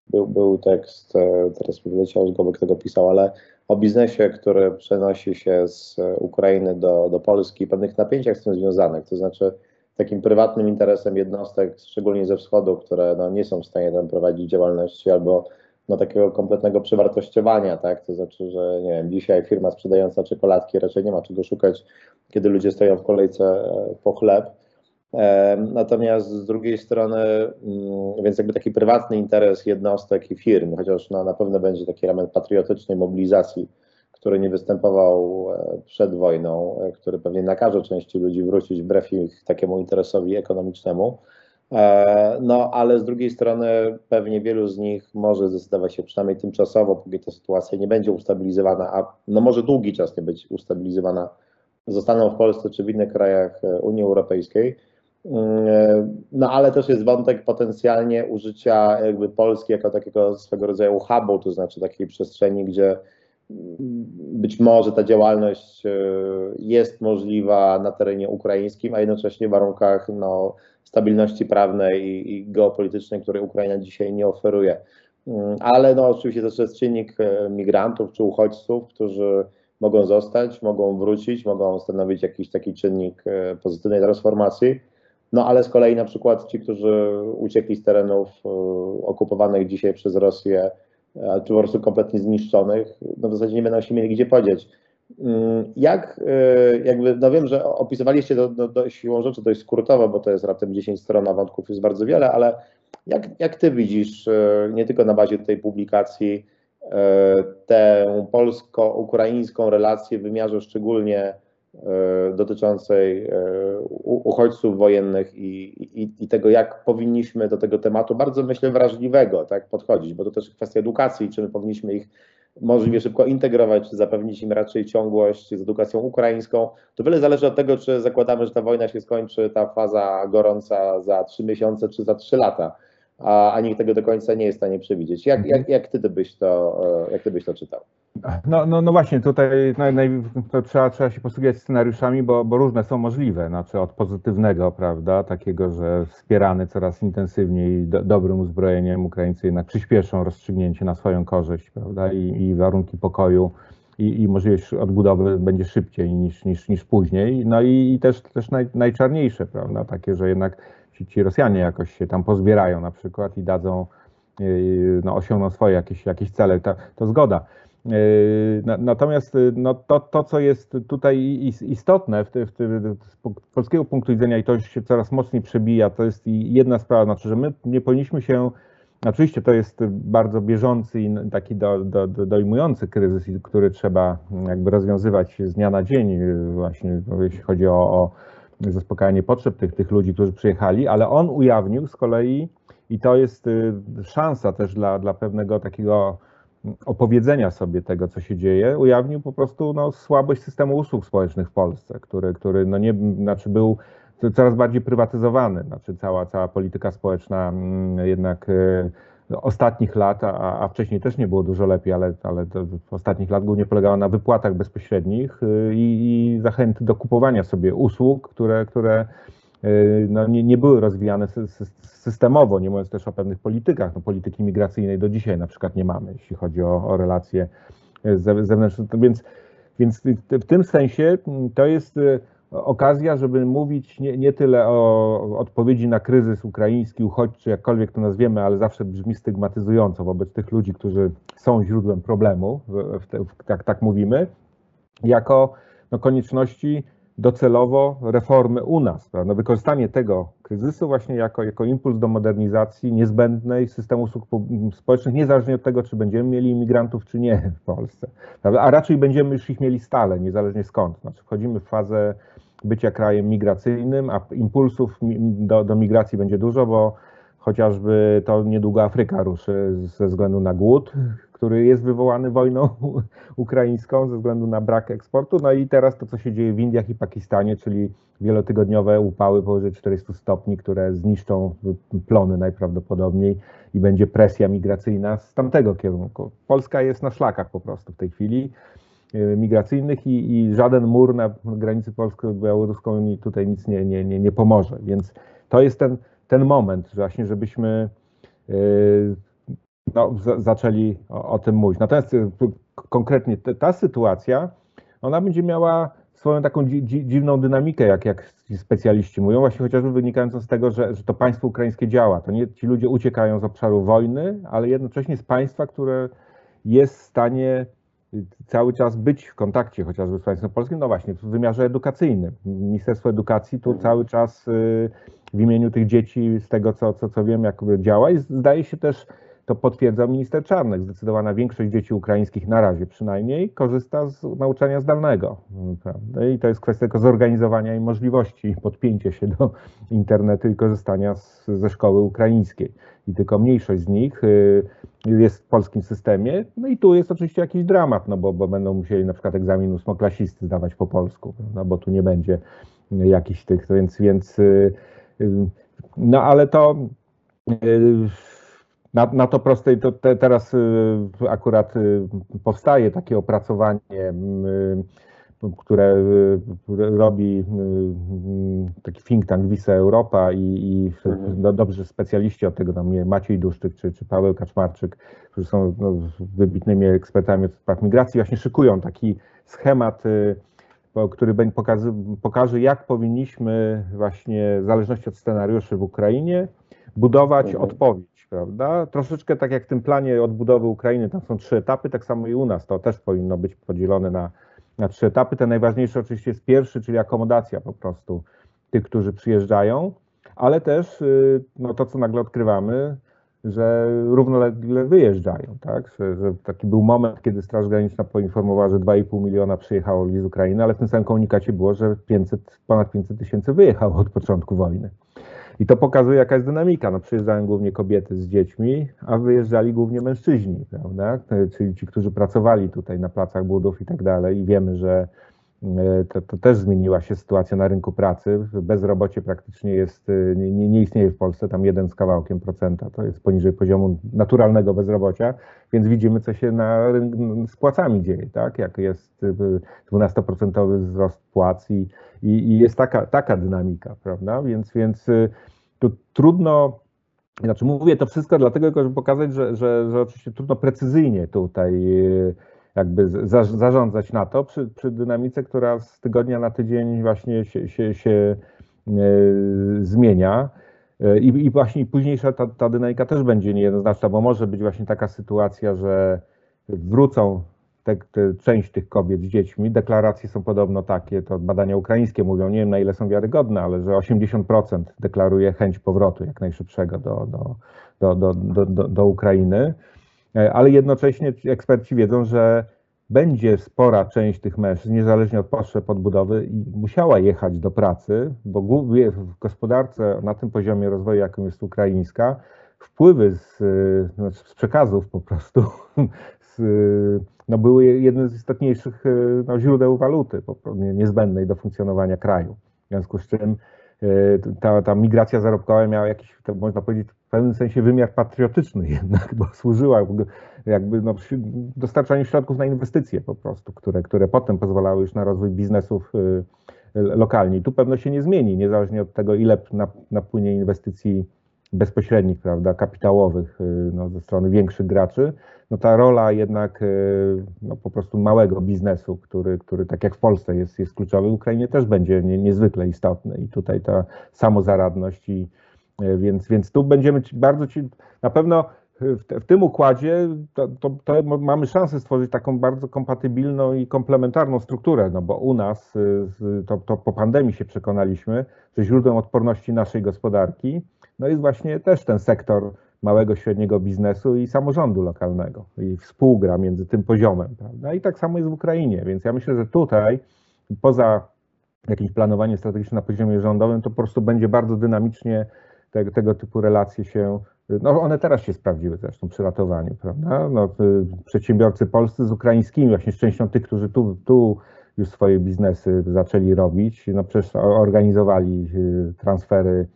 Był, był tekst, e, teraz mi wyleciał z głowy, kto go pisał, ale o biznesie, który przenosi się z Ukrainy do, do Polski, pewnych napięciach z tym związanych, to znaczy takim prywatnym interesem jednostek, szczególnie ze wschodu, które no, nie są w stanie tam prowadzić działalności albo no, takiego kompletnego przewartościowania, tak? To znaczy, że nie wiem, dzisiaj firma sprzedająca czekoladki raczej nie ma czego szukać, kiedy ludzie stoją w kolejce e, po chleb. Natomiast z drugiej strony, mm, więc jakby taki prywatny interes jednostek i firm, chociaż no, na pewno będzie taki element patriotycznej mobilizacji, który nie występował e, przed wojną, e, który pewnie nakaże części ludzi wrócić wbrew ich takiemu interesowi ekonomicznemu. E, no, ale z drugiej strony pewnie wielu z nich może zdecydować się przynajmniej tymczasowo, póki ta sytuacja nie będzie ustabilizowana, a no może długi czas nie być ustabilizowana, zostaną w Polsce czy w innych krajach Unii Europejskiej no ale też jest wątek potencjalnie użycia jakby Polski jako takiego swego rodzaju hubu, to znaczy takiej przestrzeni, gdzie być może ta działalność e, jest możliwa na terenie ukraińskim, a jednocześnie w warunkach no, stabilności prawnej i, i geopolitycznej, której Ukraina dzisiaj nie oferuje. Ale no, oczywiście też jest czynnik migrantów czy uchodźców, którzy mogą zostać, mogą wrócić, mogą stanowić jakiś taki czynnik pozytywnej transformacji. No ale z kolei na przykład ci, którzy uciekli z terenów e, okupowanych dzisiaj przez Rosję, e, czy po prostu kompletnie zniszczonych, no w zasadzie nie będą się mieli gdzie podzieć. Mm, jak, jakby, no wiem, że opisywaliście to do, do siłą rzeczy dość skrótowo, bo to jest raptem 10 stron, a wątków jest bardzo wiele, ale jak, jak ty widzisz, nie tylko na bazie tej publikacji, tę polsko-ukraińską relację w wymiarze szczególnie dotyczącej e, uchodźców wojennych i, i, i, tego, jak powinniśmy do tego tematu bardzo, myślę, wrażliwego tak, podchodzić, bo to też kwestia edukacji, czy my powinniśmy ich możliwie szybko integrować, czy zapewnić im raczej ciągłość z edukacją ukraińską. To wiele zależy od tego, czy zakładamy, że ta wojna się skończy, ta faza gorąca za trzy miesiące, czy za trzy lata, a, a nikt tego do końca nie jest w stanie przewidzieć. Jak, jak, jak, ty, byś to, e, jak ty byś to czytał? No, no, no właśnie, tutaj naj, naj, trzeba, trzeba się posługiwać scenariuszami, bo, bo różne są możliwe. Znaczy od pozytywnego, prawda, takiego, że wspierany coraz intensywniej do, dobrym uzbrojeniem Ukraińcy jednak przyspieszą rozstrzygnięcie na swoją korzyść, prawda, i, i warunki pokoju i, i możliwość odbudowy będzie szybciej niż, niż, niż później. No i, i też, też naj, najczarniejsze, prawda, takie, że jednak ci, ci Rosjanie jakoś się tam pozbierają na przykład i dadzą, yy, no, osiągną swoje jakieś, jakieś cele, to, to zgoda. Yy, natomiast yy, no, to, to, co jest tutaj istotne w, w, z polskiego punktu widzenia i to się coraz mocniej przebija, to jest jedna sprawa, znaczy, że my nie powinniśmy się, oczywiście to jest bardzo bieżący i taki do, do, do, dojmujący kryzys, który trzeba jakby rozwiązywać z dnia na dzień, właśnie jeśli chodzi o, o zaspokajanie potrzeb tych, tych ludzi, którzy przyjechali, ale on ujawnił z kolei, i to jest y, szansa też dla, dla pewnego takiego opowiedzenia sobie tego, co się dzieje, ujawnił po prostu no, słabość systemu usług społecznych w Polsce, który, który no nie, znaczy był coraz bardziej prywatyzowany. Znaczy cała, cała polityka społeczna mm, jednak y, ostatnich lat, a, a wcześniej też nie było dużo lepiej, ale, ale w ostatnich lat głównie polegała na wypłatach bezpośrednich y, i, i zachęty do kupowania sobie usług, które, które y, no, nie, nie były rozwijane systemowo, nie mówiąc też o pewnych politykach. No, polityki migracyjnej do dzisiaj na przykład nie mamy, jeśli chodzi o, o relacje zewnętrzne. Więc, więc w tym sensie to jest y, okazja, żeby mówić nie, nie tyle o odpowiedzi na kryzys ukraiński, uchodźczy, jakkolwiek to nazwiemy, ale zawsze brzmi stygmatyzująco wobec tych ludzi, którzy są źródłem problemu, w, w, tak, tak mówimy, jako no, konieczności docelowo reformy u nas. Prawda? Wykorzystanie tego kryzysu właśnie jako, jako impuls do modernizacji niezbędnej systemu usług społecznych, niezależnie od tego, czy będziemy mieli imigrantów, czy nie w Polsce. A raczej będziemy już ich mieli stale, niezależnie skąd. Znaczy wchodzimy w fazę bycia krajem migracyjnym, a impulsów do, do migracji będzie dużo, bo chociażby to niedługo Afryka ruszy ze względu na głód, który jest wywołany wojną ukraińską ze względu na brak eksportu. No i teraz to, co się dzieje w Indiach i Pakistanie, czyli wielotygodniowe upały powyżej 400 stopni, które zniszczą plony najprawdopodobniej i będzie presja migracyjna z tamtego kierunku. Polska jest na szlakach po prostu w tej chwili migracyjnych i, i żaden mur na granicy polsko-białoruską tutaj nic nie, nie, nie, nie pomoże. Więc to jest ten, ten moment właśnie, żebyśmy y, no, zaczęli o, o, tym mówić. Natomiast y, konkretnie te, ta sytuacja, ona będzie miała swoją taką dzi, dziwną dynamikę, jak, jak specjaliści mówią, właśnie chociażby wynikającą z tego, że, że to państwo ukraińskie działa. To nie ci ludzie uciekają z obszaru wojny, ale jednocześnie z państwa, które jest w stanie y, cały czas być w kontakcie chociażby z państwem polskim, no właśnie w wymiarze edukacyjnym. Ministerstwo Edukacji tu mhm. cały czas y, w imieniu tych dzieci, z tego co, co, co wiem, jak działa i zdaje się też to potwierdza minister Czarnek. Zdecydowana większość dzieci ukraińskich na razie przynajmniej korzysta z nauczania zdalnego. Prawda? I to jest kwestia tylko zorganizowania i możliwości podpięcia się do internetu i korzystania z, ze szkoły ukraińskiej. I tylko mniejszość z nich y, jest w polskim systemie. No i tu jest oczywiście jakiś dramat, no bo, bo będą musieli na przykład egzamin ósmoklasisty zdawać po polsku, no bo tu nie będzie jakichś tych, więc, więc y, y, no ale to na, na to prostej, to te, teraz akurat powstaje takie opracowanie, y, które robi taki think tank Wisa Europa i, i no, dobrzy specjaliści od tego, tam Maciej Duszczyk czy, czy Paweł Kaczmarczyk, którzy są no, wybitnymi ekspertami od spraw migracji, właśnie szykują taki schemat, który pokaże, pokaże, jak powinniśmy właśnie w zależności od scenariuszy w Ukrainie budować mhm. odpowiedź prawda? Troszeczkę tak jak w tym planie odbudowy Ukrainy, tam są trzy etapy, tak samo i u nas to też powinno być podzielone na, na trzy etapy. Ten najważniejszy oczywiście jest pierwszy, czyli akomodacja po prostu tych, którzy przyjeżdżają, ale też y, no, to, co nagle odkrywamy, że równolegle wyjeżdżają, tak? Że, że, taki był moment, kiedy Straż Graniczna poinformowała, że 2,5 miliona przyjechało z Ukrainy, ale w tym samym komunikacie było, że 500, ponad 500 tysięcy wyjechało od początku wojny. I to pokazuje, jaka jest dynamika. No, przyjeżdżają głównie kobiety z dziećmi, a wyjeżdżali głównie mężczyźni, prawda? Czyli ci, którzy pracowali tutaj na placach budów i tak dalej. I wiemy, że to, to, też zmieniła się sytuacja na rynku pracy. Bezrobocie praktycznie jest, e, nie, nie, istnieje w Polsce, tam jeden z kawałkiem procenta, to jest poniżej poziomu naturalnego bezrobocia, więc widzimy, co się na rynku z płacami dzieje, tak? Jak jest 12% e, wzrost płac i, i, i, jest taka, taka dynamika, prawda? Więc, więc tu trudno, znaczy mówię to wszystko dlatego, żeby pokazać, że, że, że oczywiście trudno precyzyjnie tutaj jakby za, zarządzać na to przy, przy, dynamice, która z tygodnia na tydzień właśnie się, się, się e, zmienia. E, I, I, właśnie późniejsza ta, ta dynamika też będzie niejednoznaczna, bo może być właśnie taka sytuacja, że wrócą te, te, część tych kobiet z dziećmi. Deklaracje są podobno takie, to badania ukraińskie mówią, nie wiem na ile są wiarygodne, ale że 80% deklaruje chęć powrotu jak najszybszego do, do, do, do, do, do Ukrainy. E, ale jednocześnie eksperci wiedzą, że będzie spora część tych mężczyzn, niezależnie od potrzeb podbudowy, musiała jechać do pracy, bo w gospodarce na tym poziomie rozwoju, jakim jest ukraińska, wpływy z, no, z przekazów po prostu z, no, były jednym z istotniejszych no, źródeł waluty niezbędnej do funkcjonowania kraju. W związku z czym e, ta, ta migracja zarobkowa miała jakiś, można powiedzieć, pewnym sensie wymiar patriotyczny jednak, bo służyła jakby no, dostarczaniu środków na inwestycje po prostu, które, które potem pozwalały już na rozwój biznesów y, lokalnie. Tu pewno się nie zmieni, niezależnie od tego, ile napłynie inwestycji bezpośrednich, prawda, kapitałowych y, no, ze strony większych graczy, no ta rola jednak y, no, po prostu małego biznesu, który, który tak jak w Polsce jest, jest kluczowy, w Ukrainie też będzie nie, niezwykle istotny i tutaj ta samozaradność i więc, więc tu będziemy bardzo ci, na pewno w, te, w tym układzie to, to, to, mamy szansę stworzyć taką bardzo kompatybilną i komplementarną strukturę, no bo u nas, y, to, to po pandemii się przekonaliśmy, że źródłem odporności naszej gospodarki no jest właśnie też ten sektor małego, średniego biznesu i samorządu lokalnego i współgra między tym poziomem. Prawda? I tak samo jest w Ukrainie, więc ja myślę, że tutaj poza jakimś planowaniem strategicznym na poziomie rządowym, to po prostu będzie bardzo dynamicznie te, tego typu relacje się, no one teraz się sprawdziły zresztą przy ratowaniu, prawda? No, przedsiębiorcy polscy z ukraińskimi, właśnie z częścią tych, którzy tu, tu już swoje biznesy zaczęli robić, no przecież organizowali y, transfery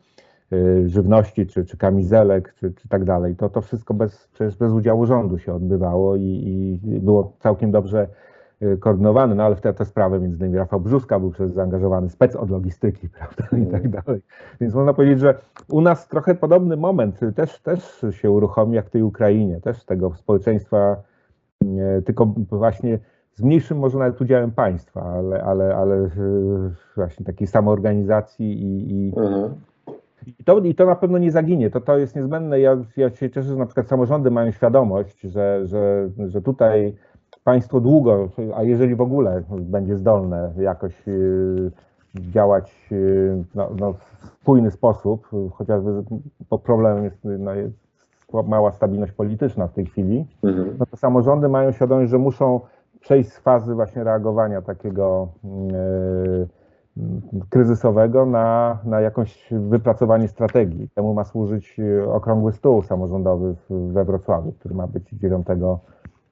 y, żywności, czy, czy kamizelek, czy, czy tak dalej. To, to wszystko bez, przecież bez udziału rządu się odbywało i, i było całkiem dobrze Y, koordynowany, no ale w te, te sprawy między innymi Rafał Brzuska był przez zaangażowany spec od logistyki, prawda, i tak mm. dalej. Więc można powiedzieć, że u nas trochę podobny moment też, też się uruchomi jak w tej Ukrainie, też tego społeczeństwa, y, tylko właśnie z mniejszym może nawet udziałem państwa, ale, ale, ale y, właśnie takiej samoorganizacji i, i, mhm. I to, I to na pewno nie zaginie, to, to jest niezbędne. Ja, ja się cieszę, że na przykład samorządy mają świadomość, że, że, że tutaj państwo długo, a jeżeli w ogóle będzie zdolne jakoś y, działać y, no, no, w spójny sposób, chociażby pod problemem jest, no, jest mała stabilność polityczna w tej chwili, mhm. no to samorządy mają świadomość, że muszą przejść z fazy właśnie reagowania takiego yy, kryzysowego na, na jakąś wypracowanie strategii. Temu ma służyć okrągły stół samorządowy we Wrocławiu, który ma być 9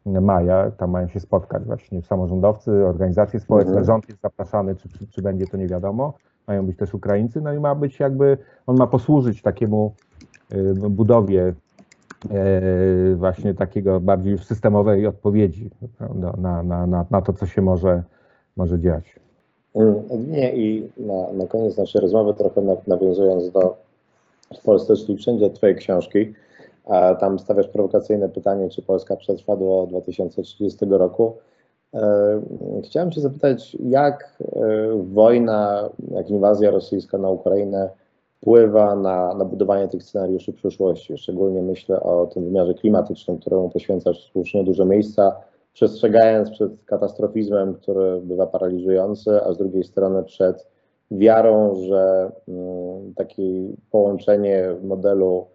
maja, tam mają się spotkać właśnie samorządowcy, organizacje społeczne, mhm. rząd jest zapraszany, czy, czy, czy, będzie to nie wiadomo, mają być też Ukraińcy, no i ma być jakby, on ma posłużyć takiemu y, budowie y, właśnie takiego bardziej systemowej odpowiedzi na, na, na, na to, co się może, może dziać. Nie, i na, na koniec naszej rozmowy, trochę nawiązując do w Polsce, czyli wszędzie Twojej książki, tam stawiasz prowokacyjne pytanie, czy Polska przetrwa do 2030 roku. E, chciałem Cię zapytać, jak e, wojna, jak inwazja rosyjska na Ukrainę wpływa na, na budowanie tych scenariuszy przyszłości. Szczególnie myślę o tym wymiarze klimatycznym, któremu poświęcasz słusznie dużo miejsca. przestrzegając przed katastrofizmem, który bywa paraliżujący, a z drugiej strony przed wiarą, że mm, takie połączenie modelu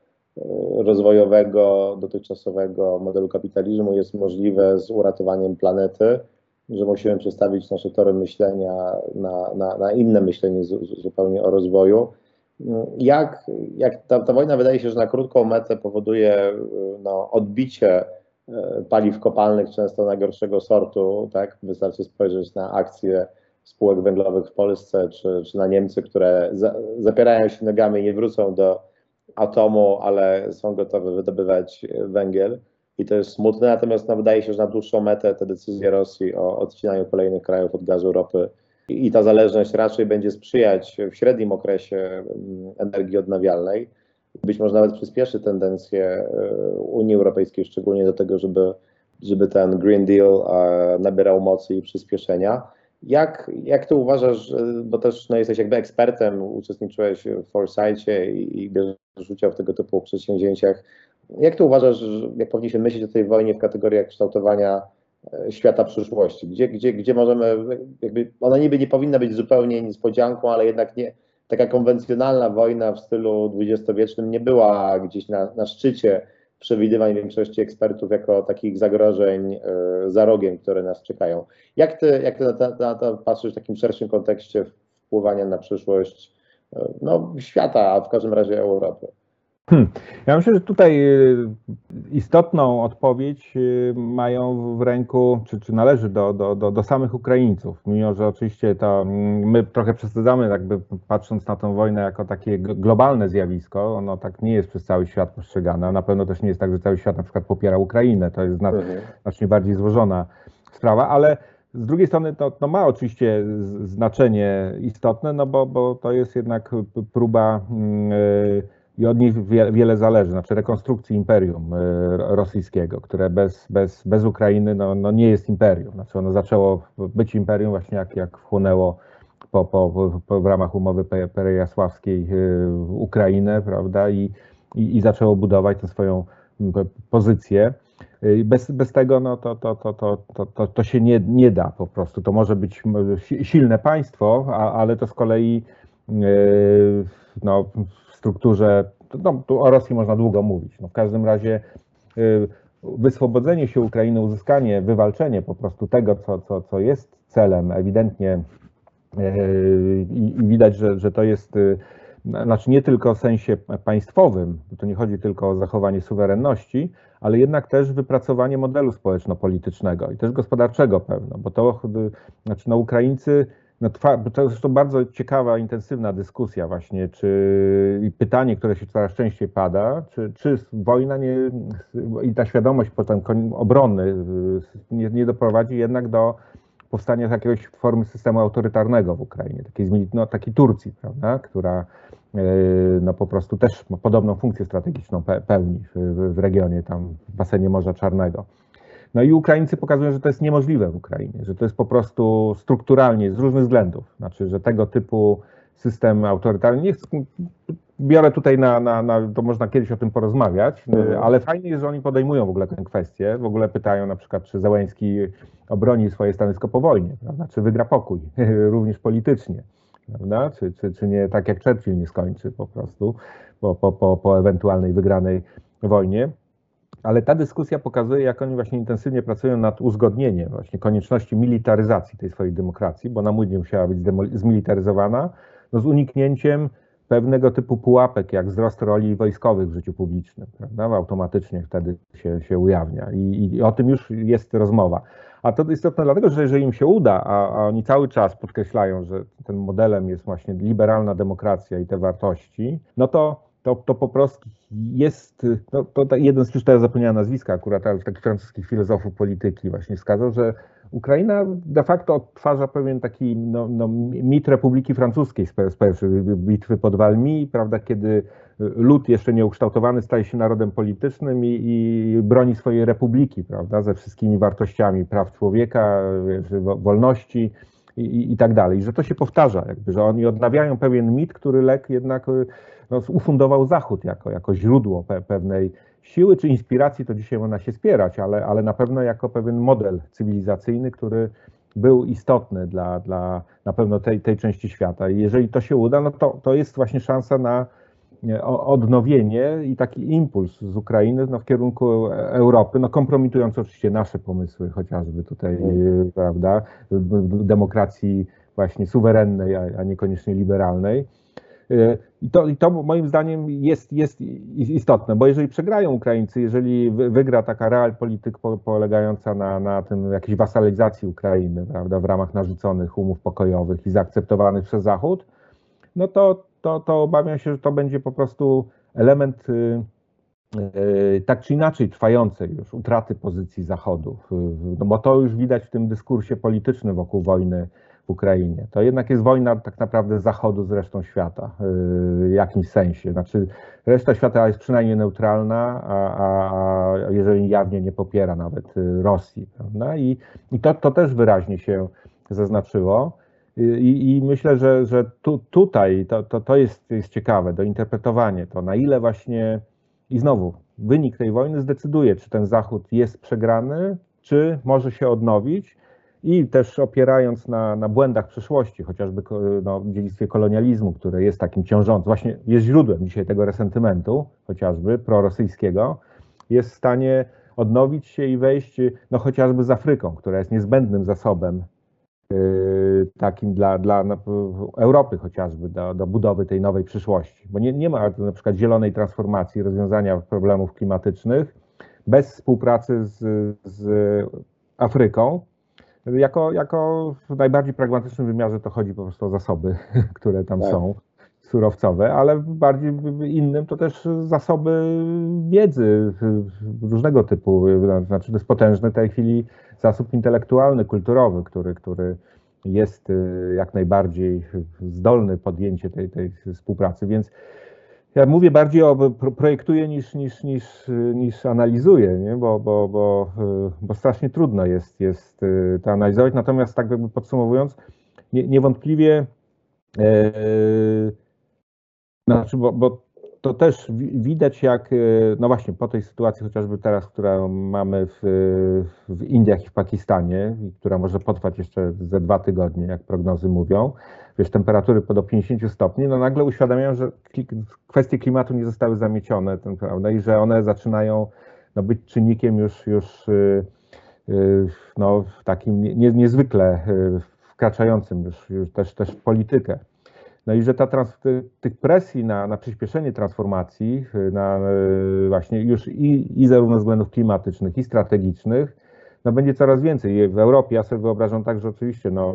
rozwojowego, dotychczasowego modelu kapitalizmu jest możliwe z uratowaniem planety, że musimy przestawić nasze tory myślenia na, na, na inne myślenie z, zupełnie o rozwoju. Jak, jak ta, ta, wojna wydaje się, że na krótką metę powoduje no, odbicie e, paliw kopalnych często najgorszego sortu, tak? Wystarczy spojrzeć na akcje spółek węglowych w Polsce, czy, czy na Niemcy, które za, zapierają się nogami i nie wrócą do atomu, ale są gotowe wydobywać węgiel. I to jest smutne, natomiast no, wydaje się, że na dłuższą metę te decyzje Rosji o odcinaniu kolejnych krajów od gazu, ropy i ta zależność raczej będzie sprzyjać w średnim okresie mm, energii odnawialnej. Być może nawet przyspieszy tendencję e, Unii Europejskiej, szczególnie do tego, żeby, żeby ten Green Deal e, nabierał mocy i przyspieszenia. Jak, jak ty uważasz, bo też no, jesteś jakby ekspertem, uczestniczyłeś w Foresightie i, i bierzesz udział w tego typu przedsięwzięciach. Jak ty uważasz, jak powinniśmy myśleć o tej wojnie w kategoriach kształtowania e, świata przyszłości? Gdzie, gdzie, gdzie możemy, jakby ona niby nie powinna być zupełnie niespodzianką, ale jednak nie, taka konwencjonalna wojna w stylu dwudziestowiecznym nie była gdzieś na, na szczycie przewidywań większości ekspertów jako takich zagrożeń e, za rogiem, które nas czekają. Jak ty, jak ty na, to, na to patrzysz w takim szerszym kontekście wpływania na przyszłość e, no, świata, a w każdym razie Europy? Hmm. Ja myślę, że tutaj y, istotną odpowiedź y, mają w ręku, czy, czy należy do, do, do, do samych Ukraińców. Mimo, że oczywiście to mm, my trochę przesadzamy, jakby patrząc na tę wojnę jako takie globalne zjawisko, ono tak nie jest przez cały świat postrzegane. Na pewno też nie jest tak, że cały świat na przykład popiera Ukrainę. To jest mhm. znacznie bardziej złożona sprawa, ale z drugiej strony to, to ma oczywiście znaczenie istotne, no bo, bo to jest jednak próba. Yy, i od nich wiele, wiele zależy, znaczy rekonstrukcji imperium e, rosyjskiego, które bez, bez, bez Ukrainy no, no nie jest imperium. Znaczy ono zaczęło być imperium właśnie jak, jak wchłonęło po, po, po w ramach umowy perejasławskiej e, Ukrainę, prawda, i, i, i zaczęło budować tę swoją pozycję. E, bez, bez tego no, to, to, to, to, to, to, to się nie, nie da po prostu. To może być silne państwo, a, ale to z kolei no, strukturze, no, tu o Rosji można długo mówić. No, w każdym razie y, wyswobodzenie się Ukrainy, uzyskanie, wywalczenie po prostu tego, co, co, co jest celem, ewidentnie y, i widać, że, że to jest, y, znaczy nie tylko w sensie państwowym, to nie chodzi tylko o zachowanie suwerenności, ale jednak też wypracowanie modelu społeczno-politycznego i też gospodarczego pewno, bo to, znaczy no Ukraińcy no, to jest to bardzo ciekawa, intensywna dyskusja właśnie, czy pytanie, które się coraz częściej pada, czy, czy wojna nie, i ta świadomość potem obrony nie, nie doprowadzi jednak do powstania jakiegoś formy systemu autorytarnego w Ukrainie, takiej, no, takiej Turcji, prawda, która e, no, po prostu też ma podobną funkcję strategiczną pełni w, w regionie, tam w basenie Morza Czarnego. No i Ukraińcy pokazują, że to jest niemożliwe w Ukrainie, że to jest po prostu strukturalnie z różnych względów. Znaczy, że tego typu system autorytarny, nie chcę, biorę tutaj na, na, na, to można kiedyś o tym porozmawiać, mhm. ale fajnie jest, że oni podejmują w ogóle tę kwestię, w ogóle pytają na przykład, czy Zełęński obroni swoje stanowisko po wojnie, prawda? czy wygra pokój, również politycznie, prawda? Czy, czy, czy nie tak jak Churchill nie skończy po prostu po, po, po, po ewentualnej wygranej wojnie. Ale ta dyskusja pokazuje, jak oni właśnie intensywnie pracują nad uzgodnieniem właśnie konieczności militaryzacji tej swojej demokracji, bo na mój musiała być zmilitaryzowana, no z uniknięciem pewnego typu pułapek, jak wzrost roli wojskowych w życiu publicznym, prawda? automatycznie wtedy się, się ujawnia I, I, o tym już jest rozmowa. A to istotne dlatego, że jeżeli im się uda, a, a oni cały czas podkreślają, że tym modelem jest właśnie liberalna demokracja i te wartości, no to to, to po prostu jest, no, to jeden z, już teraz zapomniałem nazwiska akurat, ale taki francuski filozofów polityki właśnie wskazał, że Ukraina de facto odtwarza pewien taki no, no, mit Republiki Francuskiej z bitwy pod Walmi, prawda, kiedy lud jeszcze nieukształtowany staje się narodem politycznym i, i broni swojej republiki, prawda, ze wszystkimi wartościami praw człowieka, wolności, i, i, tak dalej, że to się powtarza, jakby, że oni odnawiają pewien mit, który lek jednak no, ufundował Zachód jako, jako źródło pe, pewnej siły czy inspiracji, to dzisiaj można się spierać, ale, ale na pewno jako pewien model cywilizacyjny, który był istotny dla, dla na pewno tej, tej części świata. I jeżeli to się uda, no to, to jest właśnie szansa na odnowienie i taki impuls z Ukrainy no, w kierunku Europy, no kompromitując oczywiście nasze pomysły, chociażby tutaj, mm. prawda, demokracji właśnie suwerennej, a niekoniecznie liberalnej. I to, I to moim zdaniem jest, jest istotne, bo jeżeli przegrają Ukraińcy, jeżeli wygra taka realpolityk polegająca na, na tym jakiejś wasalizacji Ukrainy, prawda, w ramach narzuconych umów pokojowych i zaakceptowanych przez Zachód, no to, to, to obawiam się, że to będzie po prostu element y, y, tak czy inaczej trwającej już utraty pozycji Zachodu. No bo to już widać w tym dyskursie politycznym wokół wojny w Ukrainie. To jednak jest wojna tak naprawdę Zachodu z resztą świata y, w jakimś sensie. Znaczy, reszta świata jest przynajmniej neutralna, a, a jeżeli jawnie nie popiera nawet Rosji. Prawda? I, i to, to też wyraźnie się zaznaczyło. I, I, myślę, że, że tu, tutaj to, to, to jest, jest ciekawe, do interpretowania to, na ile właśnie i znowu wynik tej wojny zdecyduje, czy ten Zachód jest przegrany, czy może się odnowić i też opierając na, na błędach przeszłości, chociażby no, w dziedzictwie kolonializmu, które jest takim ciążącym, właśnie jest źródłem dzisiaj tego resentymentu, chociażby prorosyjskiego, jest w stanie odnowić się i wejść no, chociażby z Afryką, która jest niezbędnym zasobem Y, takim dla, dla Europy chociażby, do, do budowy tej nowej przyszłości. Bo nie, nie ma na przykład zielonej transformacji, rozwiązania problemów klimatycznych bez współpracy z, z Afryką. Jako, jako w najbardziej pragmatycznym wymiarze to chodzi po prostu o zasoby, które tam tak. są surowcowe, ale w bardziej innym to też zasoby wiedzy różnego typu. Znaczy to jest potężny w tej chwili zasób intelektualny, kulturowy, który, który jest y, jak najbardziej zdolny podjęcie tej, tej współpracy, więc ja mówię bardziej o projektuję niż, niż, niż, niż analizuję, nie? Bo, bo, bo, y, bo strasznie trudno jest, jest y, to analizować. Natomiast tak jakby podsumowując, nie, niewątpliwie yy, znaczy, bo, bo to też widać jak, e, no właśnie po tej sytuacji chociażby teraz, którą mamy w, w Indiach i w Pakistanie, która może potrwać jeszcze ze dwa tygodnie, jak prognozy mówią, wiesz, temperatury do 50 stopni, no nagle uświadamiają, że kwestie klimatu nie zostały zamiecione, ten, prawda, i że one zaczynają no, być czynnikiem już, już e, e, no, takim nie, niezwykle wkraczającym już, już też, też w politykę. No i że ta trans, tych presji na, na przyspieszenie transformacji, y, na y, właśnie już i, i zarówno względów klimatycznych, i strategicznych, no będzie coraz więcej. W Europie ja sobie wyobrażam tak, że oczywiście no,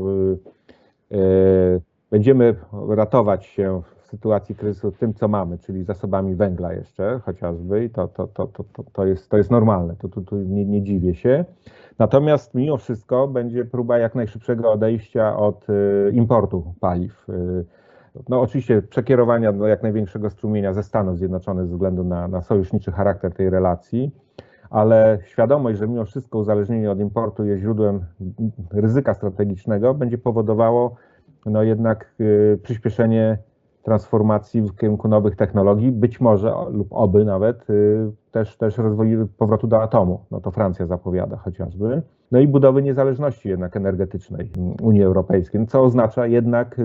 y, będziemy ratować się w sytuacji kryzysu tym, co mamy, czyli zasobami węgla jeszcze chociażby i to, to, to, to, to, jest, to jest normalne, to tu, tu nie, nie dziwię się. Natomiast mimo wszystko będzie próba jak najszybszego odejścia od importu paliw no oczywiście przekierowania do jak największego strumienia ze Stanów Zjednoczonych ze względu na, na sojuszniczy charakter tej relacji, ale świadomość, że mimo wszystko uzależnienie od importu jest źródłem ryzyka strategicznego, będzie powodowało no jednak y, przyspieszenie transformacji w kierunku nowych technologii, być może lub oby nawet y, też, też rozwoju powrotu do atomu. No to Francja zapowiada chociażby. No i budowy niezależności jednak energetycznej Unii Europejskiej, co oznacza jednak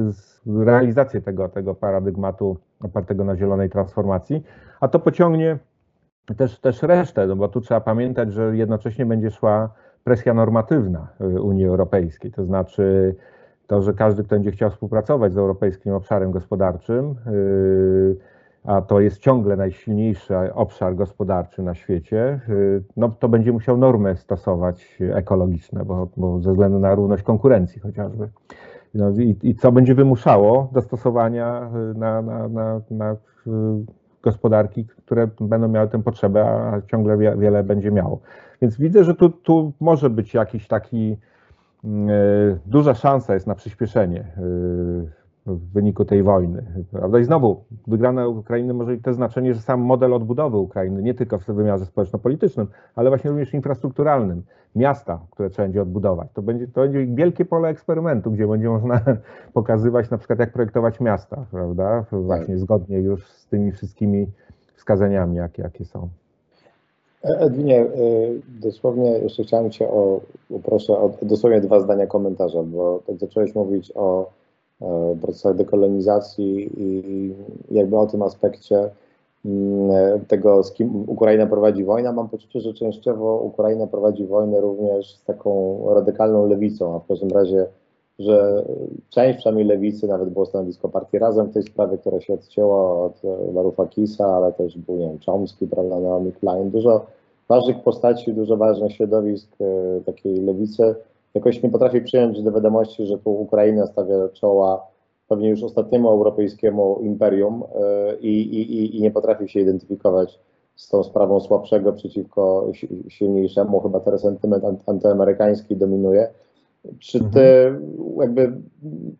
realizację tego, tego paradygmatu opartego na zielonej transformacji, a to pociągnie też, też resztę, no bo tu trzeba pamiętać, że jednocześnie będzie szła presja normatywna y, Unii Europejskiej, to znaczy to, że każdy, kto będzie chciał współpracować z europejskim obszarem gospodarczym, yy, a to jest ciągle najsilniejszy obszar gospodarczy na świecie, yy, no to będzie musiał normy stosować ekologiczne, bo, bo ze względu na równość konkurencji chociażby. No i, i co będzie wymuszało dostosowania yy, na, na, na, na gospodarki, które będą miały tę potrzebę, a ciągle wiele będzie miało. Więc widzę, że tu, tu może być jakiś taki duża szansa jest na przyspieszenie e, w wyniku tej wojny. Prawda? I znowu, wygrana Ukrainy może mieć to znaczenie, że sam model odbudowy Ukrainy, nie tylko w wymiarze społeczno-politycznym, ale właśnie również infrastrukturalnym, miasta, które trzeba będzie odbudować, to będzie, to będzie wielkie pole eksperymentu, gdzie będzie można pokazywać na przykład, jak projektować miasta, prawda? Właśnie zgodnie już z tymi wszystkimi wskazaniami, jakie, jakie są. Edwinie, dosłownie jeszcze chciałem Cię o, o dosłownie dwa zdania komentarza, bo tak zacząłeś mówić o procesach dekolonizacji i jakby o tym aspekcie mm, tego, z kim Ukraina prowadzi wojnę. Mam poczucie, że częściowo Ukraina prowadzi wojnę również z taką radykalną lewicą, a w każdym razie że część przynajmniej lewicy, nawet było stanowisko partii Razem w tej sprawie, która się odcięła od Varoufakisa, ale też był, nie wiem, Chomsky, prawda, Naomi Klein, dużo ważnych postaci, dużo ważnych środowisk e, takiej lewicy jakoś nie potrafi przyjąć do wiadomości, że tu Ukraina stawia czoła pewnie już ostatniemu europejskiemu imperium e, i, i, i nie potrafi się identyfikować z tą sprawą słabszego przeciwko silniejszemu. Chyba ten sentyment antyamerykański dominuje. Czy ty mhm. jakby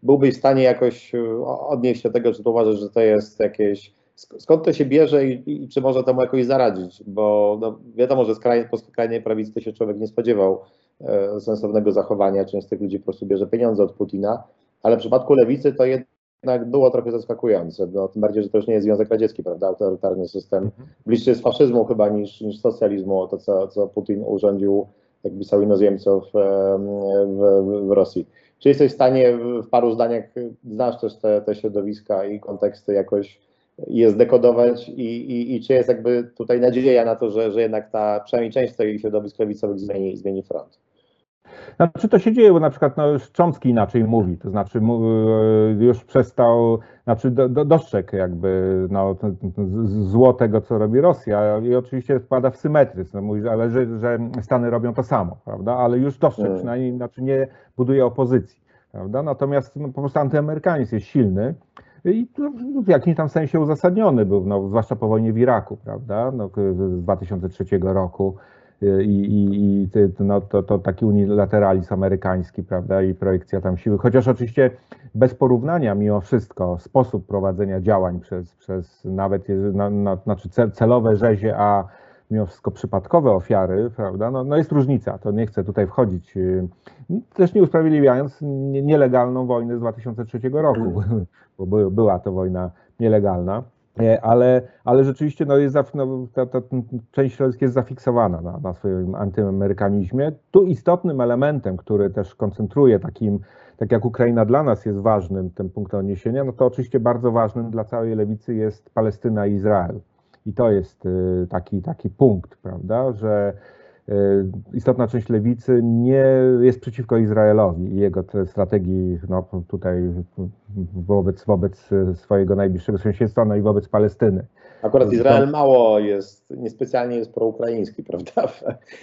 byłbyś w stanie jakoś e, odnieść się do tego, czy tu uważasz, że to jest jakieś. Skąd to się bierze i, i czy może temu jakoś zaradzić? Bo no, wiadomo, że z kraj, po skrajnej prawicy to się człowiek nie spodziewał e, sensownego zachowania. Część z tych ludzi po prostu bierze pieniądze od Putina, ale w przypadku lewicy to jednak było trochę zaskakujące. No, tym bardziej, że to już nie jest Związek Radziecki, prawda? Autorytarny system. Mhm. Bliższy jest faszyzmu chyba niż, niż socjalizmu, to co, co Putin urządził jak pisał inozemców w, w Rosji. Czy jesteś w stanie w paru zdaniach, znasz też te, te środowiska i konteksty jakoś je zdekodować i, i, i czy jest jakby tutaj nadzieja na to, że, że jednak ta przynajmniej część tych środowisk lewicowych zmieni, zmieni front? Znaczy to się dzieje, bo na przykład no, Szczącki inaczej mówi, to znaczy e, już przestał, znaczy do, do, dostrzegł jakby no, zło tego, co robi Rosja i oczywiście wpada w symetryzm, no, mówi, ale że, że Stany robią to samo, prawda, ale już dostrzegł, hmm. przynajmniej znaczy nie buduje opozycji, prawda, natomiast no, po prostu antyamerykanizm jest silny, i w jakimś tam sensie uzasadniony był, no, zwłaszcza po wojnie w Iraku, prawda, no, z 2003 roku, i, i, i no, to, to taki unilateralizm amerykański, prawda, i projekcja tam siły. Chociaż oczywiście bez porównania mimo wszystko sposób prowadzenia działań przez, przez nawet na, na, znaczy celowe rzezie, a mimo wszystko przypadkowe ofiary, prawda, no, no jest różnica, to nie chcę tutaj wchodzić, y, też nie usprawiedliwiając nielegalną wojnę z 2003 roku, bo była to wojna nielegalna. E, ale, ale rzeczywiście no jest, no, ta, ta, część środowiska jest zafiksowana na, na swoim antyamerykanizmie. Tu istotnym elementem, który też koncentruje takim, tak jak Ukraina dla nas jest ważnym tym punktem odniesienia, no to oczywiście bardzo ważnym dla całej lewicy jest Palestyna i Izrael. I to jest y, taki, taki punkt, prawda, że istotna część lewicy nie jest przeciwko Izraelowi i jego strategii no, tutaj wobec, wobec swojego najbliższego sąsiedztwa, no i wobec Palestyny. Akurat Izrael mało jest, niespecjalnie jest proukraiński, prawda?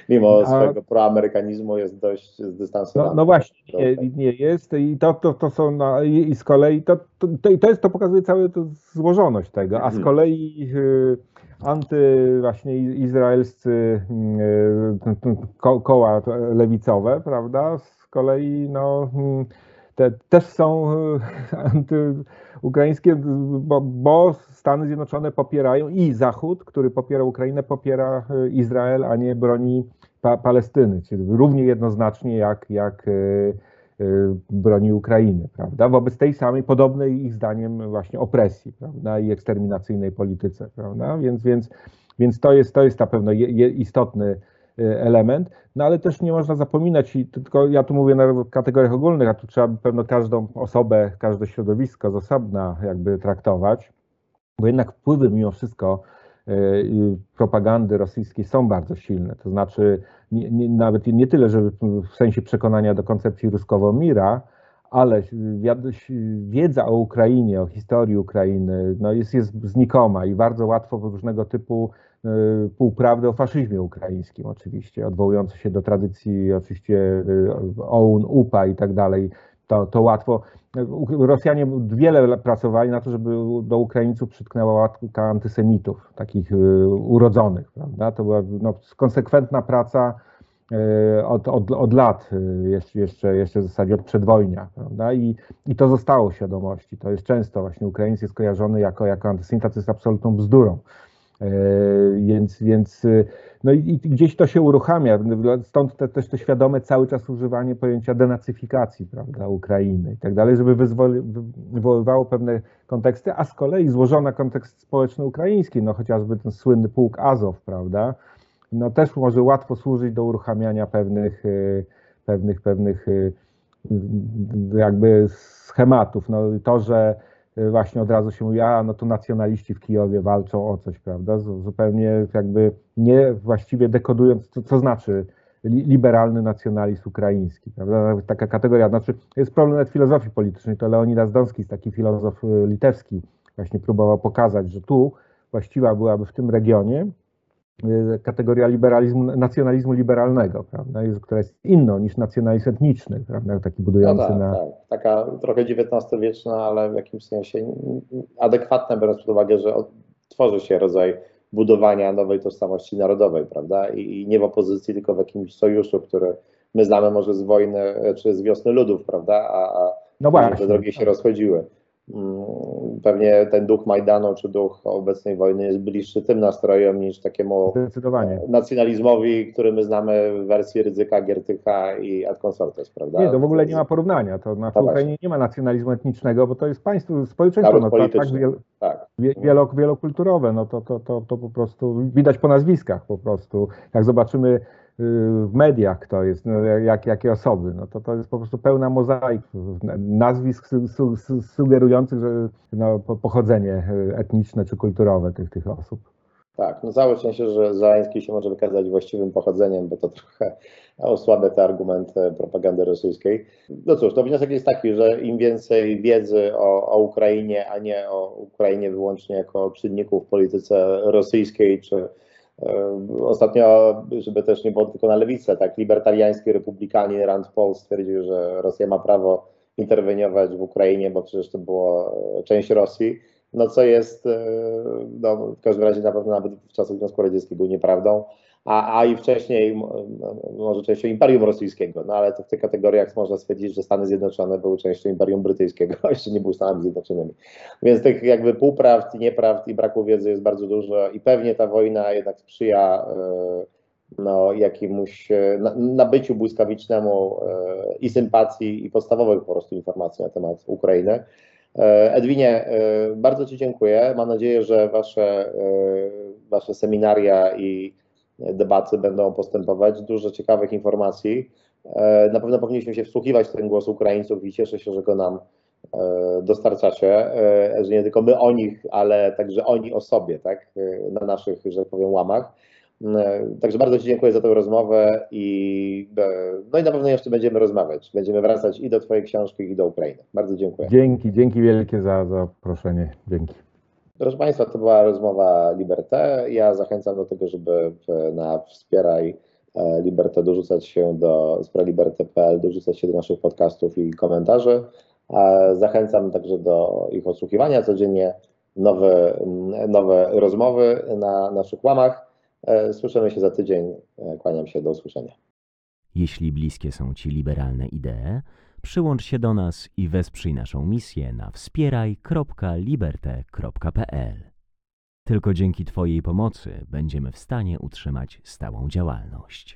Mimo swojego proamerykanizmu jest dość zdystansowany. No, no właśnie, nie, nie, jest i to, to, to są, no, i, i z kolei to, to, to, jest, to pokazuje całą złożoność tego, a z mhm. kolei y, anty właśnie izraelscy mm, ko, koła lewicowe, prawda, z kolei no, mm, te, też są antyukraińskie, bo, bo Stany Zjednoczone popierają i Zachód, który popiera Ukrainę, popiera y, Izrael, a nie broni pa, Palestyny, czyli równie jednoznacznie jak, jak broni Ukrainy, prawda? Wobec tej samej, podobnej ich zdaniem właśnie opresji, prawda? I eksterminacyjnej polityce, prawda? Więc, więc, więc to, jest, to jest na pewno istotny y, element, no ale też nie można zapominać, i tylko ja tu mówię na kategoriach ogólnych, a tu trzeba pewno każdą osobę, każde środowisko z osobna jakby traktować, bo jednak wpływy mimo wszystko y, propagandy rosyjskiej są bardzo silne. To znaczy, nie, nie, nawet nie tyle, że w sensie przekonania do koncepcji Ruskowomira, ale wiedza o Ukrainie, o historii Ukrainy no jest, jest znikoma i bardzo łatwo różnego typu y, półprawdy o faszyzmie ukraińskim oczywiście, odwołujące się do tradycji oczywiście y, OUN, UPA i tak dalej, to, to łatwo. Rosjanie wiele pracowali na to, żeby do Ukraińców przytknęła łatka antysemitów, takich y, urodzonych. Prawda? To była no, konsekwentna praca y, od, od, od lat, y, jeszcze, jeszcze, w zasadzie od przedwojnia. Prawda? I, I to zostało w świadomości. To jest często właśnie Ukraińcy jest kojarzony jako, jako antysemita, to jest absolutną bzdurą. E, więc, więc y, no i, i, gdzieś to się uruchamia, stąd te, też to świadome cały czas używanie pojęcia denacyfikacji prawda, Ukrainy i tak dalej, żeby wywoływało pewne konteksty, a z kolei złożona kontekst społeczny ukraiński, no chociażby ten słynny pułk Azow, prawda, no też może łatwo służyć do uruchamiania pewnych, y, pewnych, pewnych y, jakby schematów. No, to, że właśnie od razu się mówi, a no to nacjonaliści w Kijowie walczą o coś, prawda? Zupełnie jakby nie właściwie dekodując, co, co znaczy li- liberalny nacjonalizm ukraiński, prawda? Taka kategoria, znaczy jest problem nawet filozofii politycznej, to Leonidas Donskis, taki filozof y, litewski, właśnie próbował pokazać, że tu właściwa byłaby w tym regionie y, kategoria liberalizmu, nacjonalizmu liberalnego, prawda, jest- która jest inną niż nacjonalizm etniczny, prawda, taki No budujący tak, na... tak. Taka trochę XIX-wieczna, ale w jakimś sensie adekwatna, biorąc pod uwagę, że tworzy się rodzaj budowania nowej tożsamości narodowej, prawda? I, nie w opozycji, tylko w jakimś sojuszu, który my znamy może z wojny e, czy z wiosny ludów, prawda? A, a No właśnie. te drogi się rozchodziły. Mm, Pewnie ten duch Majdanu czy duch obecnej wojny jest bliższy tym nastrojom niż takiemu Zdecydowanie. nacjonalizmowi, który my znamy w wersji Rydzyka, Giertycha i Ad Consortes, prawda? Nie, to w ogóle nie ma porównania. To znaczy No Ukrainie nie ma nacjonalizmu etnicznego, bo to jest państwo, społeczeństwo no, tak, tak wielo, wielokulturowe, no to, to, to, to po prostu widać po nazwiskach po prostu. Jak zobaczymy w mediach kto jest, no, jak, jakie osoby, no to to jest po prostu pełna mozaik nazwisk su, su, su, sugerujących, że no, po- pochodzenie etniczne czy kulturowe tych, tych osób. Tak, no całe szczęście, że Załęski się może wykazać właściwym pochodzeniem, bo to trochę osłabia te argumenty propagandy rosyjskiej. No cóż, to wniosek jest taki, że im więcej wiedzy o, o Ukrainie, a nie o Ukrainie wyłącznie jako czynniku w polityce rosyjskiej, czy ostatnio, żeby też nie było tylko na lewicę, tak, libertariański republikanin Rand Paul stwierdził, że Rosja ma prawo interweniować w Ukrainie, bo przecież to było e, część Rosji. No co jest e, no, w każdym razie na pewno nawet w czasach Związku Radzieckiego nieprawdą, a, a i wcześniej może częścią Imperium Rosyjskiego, no ale to w tych kategoriach można stwierdzić, że Stany Zjednoczone były częścią Imperium Brytyjskiego, a jeszcze nie były Stanami Zjednoczonymi. Więc tych jakby półprawd nieprawd i braku wiedzy jest bardzo dużo i pewnie ta wojna jednak sprzyja e, no, jakiemuś e, na- nabyciu błyskawicznemu e, i sympatii i podstawowych po prostu informacji na temat Ukrainy. Edwinie, bardzo Ci dziękuję. Mam nadzieję, że Wasze, wasze seminaria i debaty będą postępować. Dużo ciekawych informacji. E, Na pewno powinniśmy się wsłuchiwać w ten głos Ukraińców i cieszę się, że go nam e, dostarczacie, e, że nie tylko my o nich, ale także oni o sobie, tak, na naszych, że tak powiem, łamach. Także bardzo Ci dziękuję za tę rozmowę i, no i na pewno jeszcze będziemy rozmawiać. Będziemy wracać i do Twojej książki, i do Ukrainy. Bardzo dziękuję. Dzięki, dzięki wielkie za zaproszenie. Dzięki. Proszę Państwa, to była rozmowa Liberté. Ja zachęcam do tego, żeby na wspieraj e, Liberté dorzucać się do spraliberté.pl, dorzucać się do naszych podcastów i komentarzy. A Zachęcam także do ich odsłuchiwania codziennie, nowe, mm, nowe rozmowy na naszych łamach. E, Słyszymy się za tydzień. E, Kłaniam się, do usłyszenia. Jeśli bliskie są Ci liberalne idee, przyłącz się do nas i wesprzyj naszą misję na wspieraj.liberte.pl. Tylko dzięki Twojej pomocy będziemy w stanie utrzymać stałą działalność.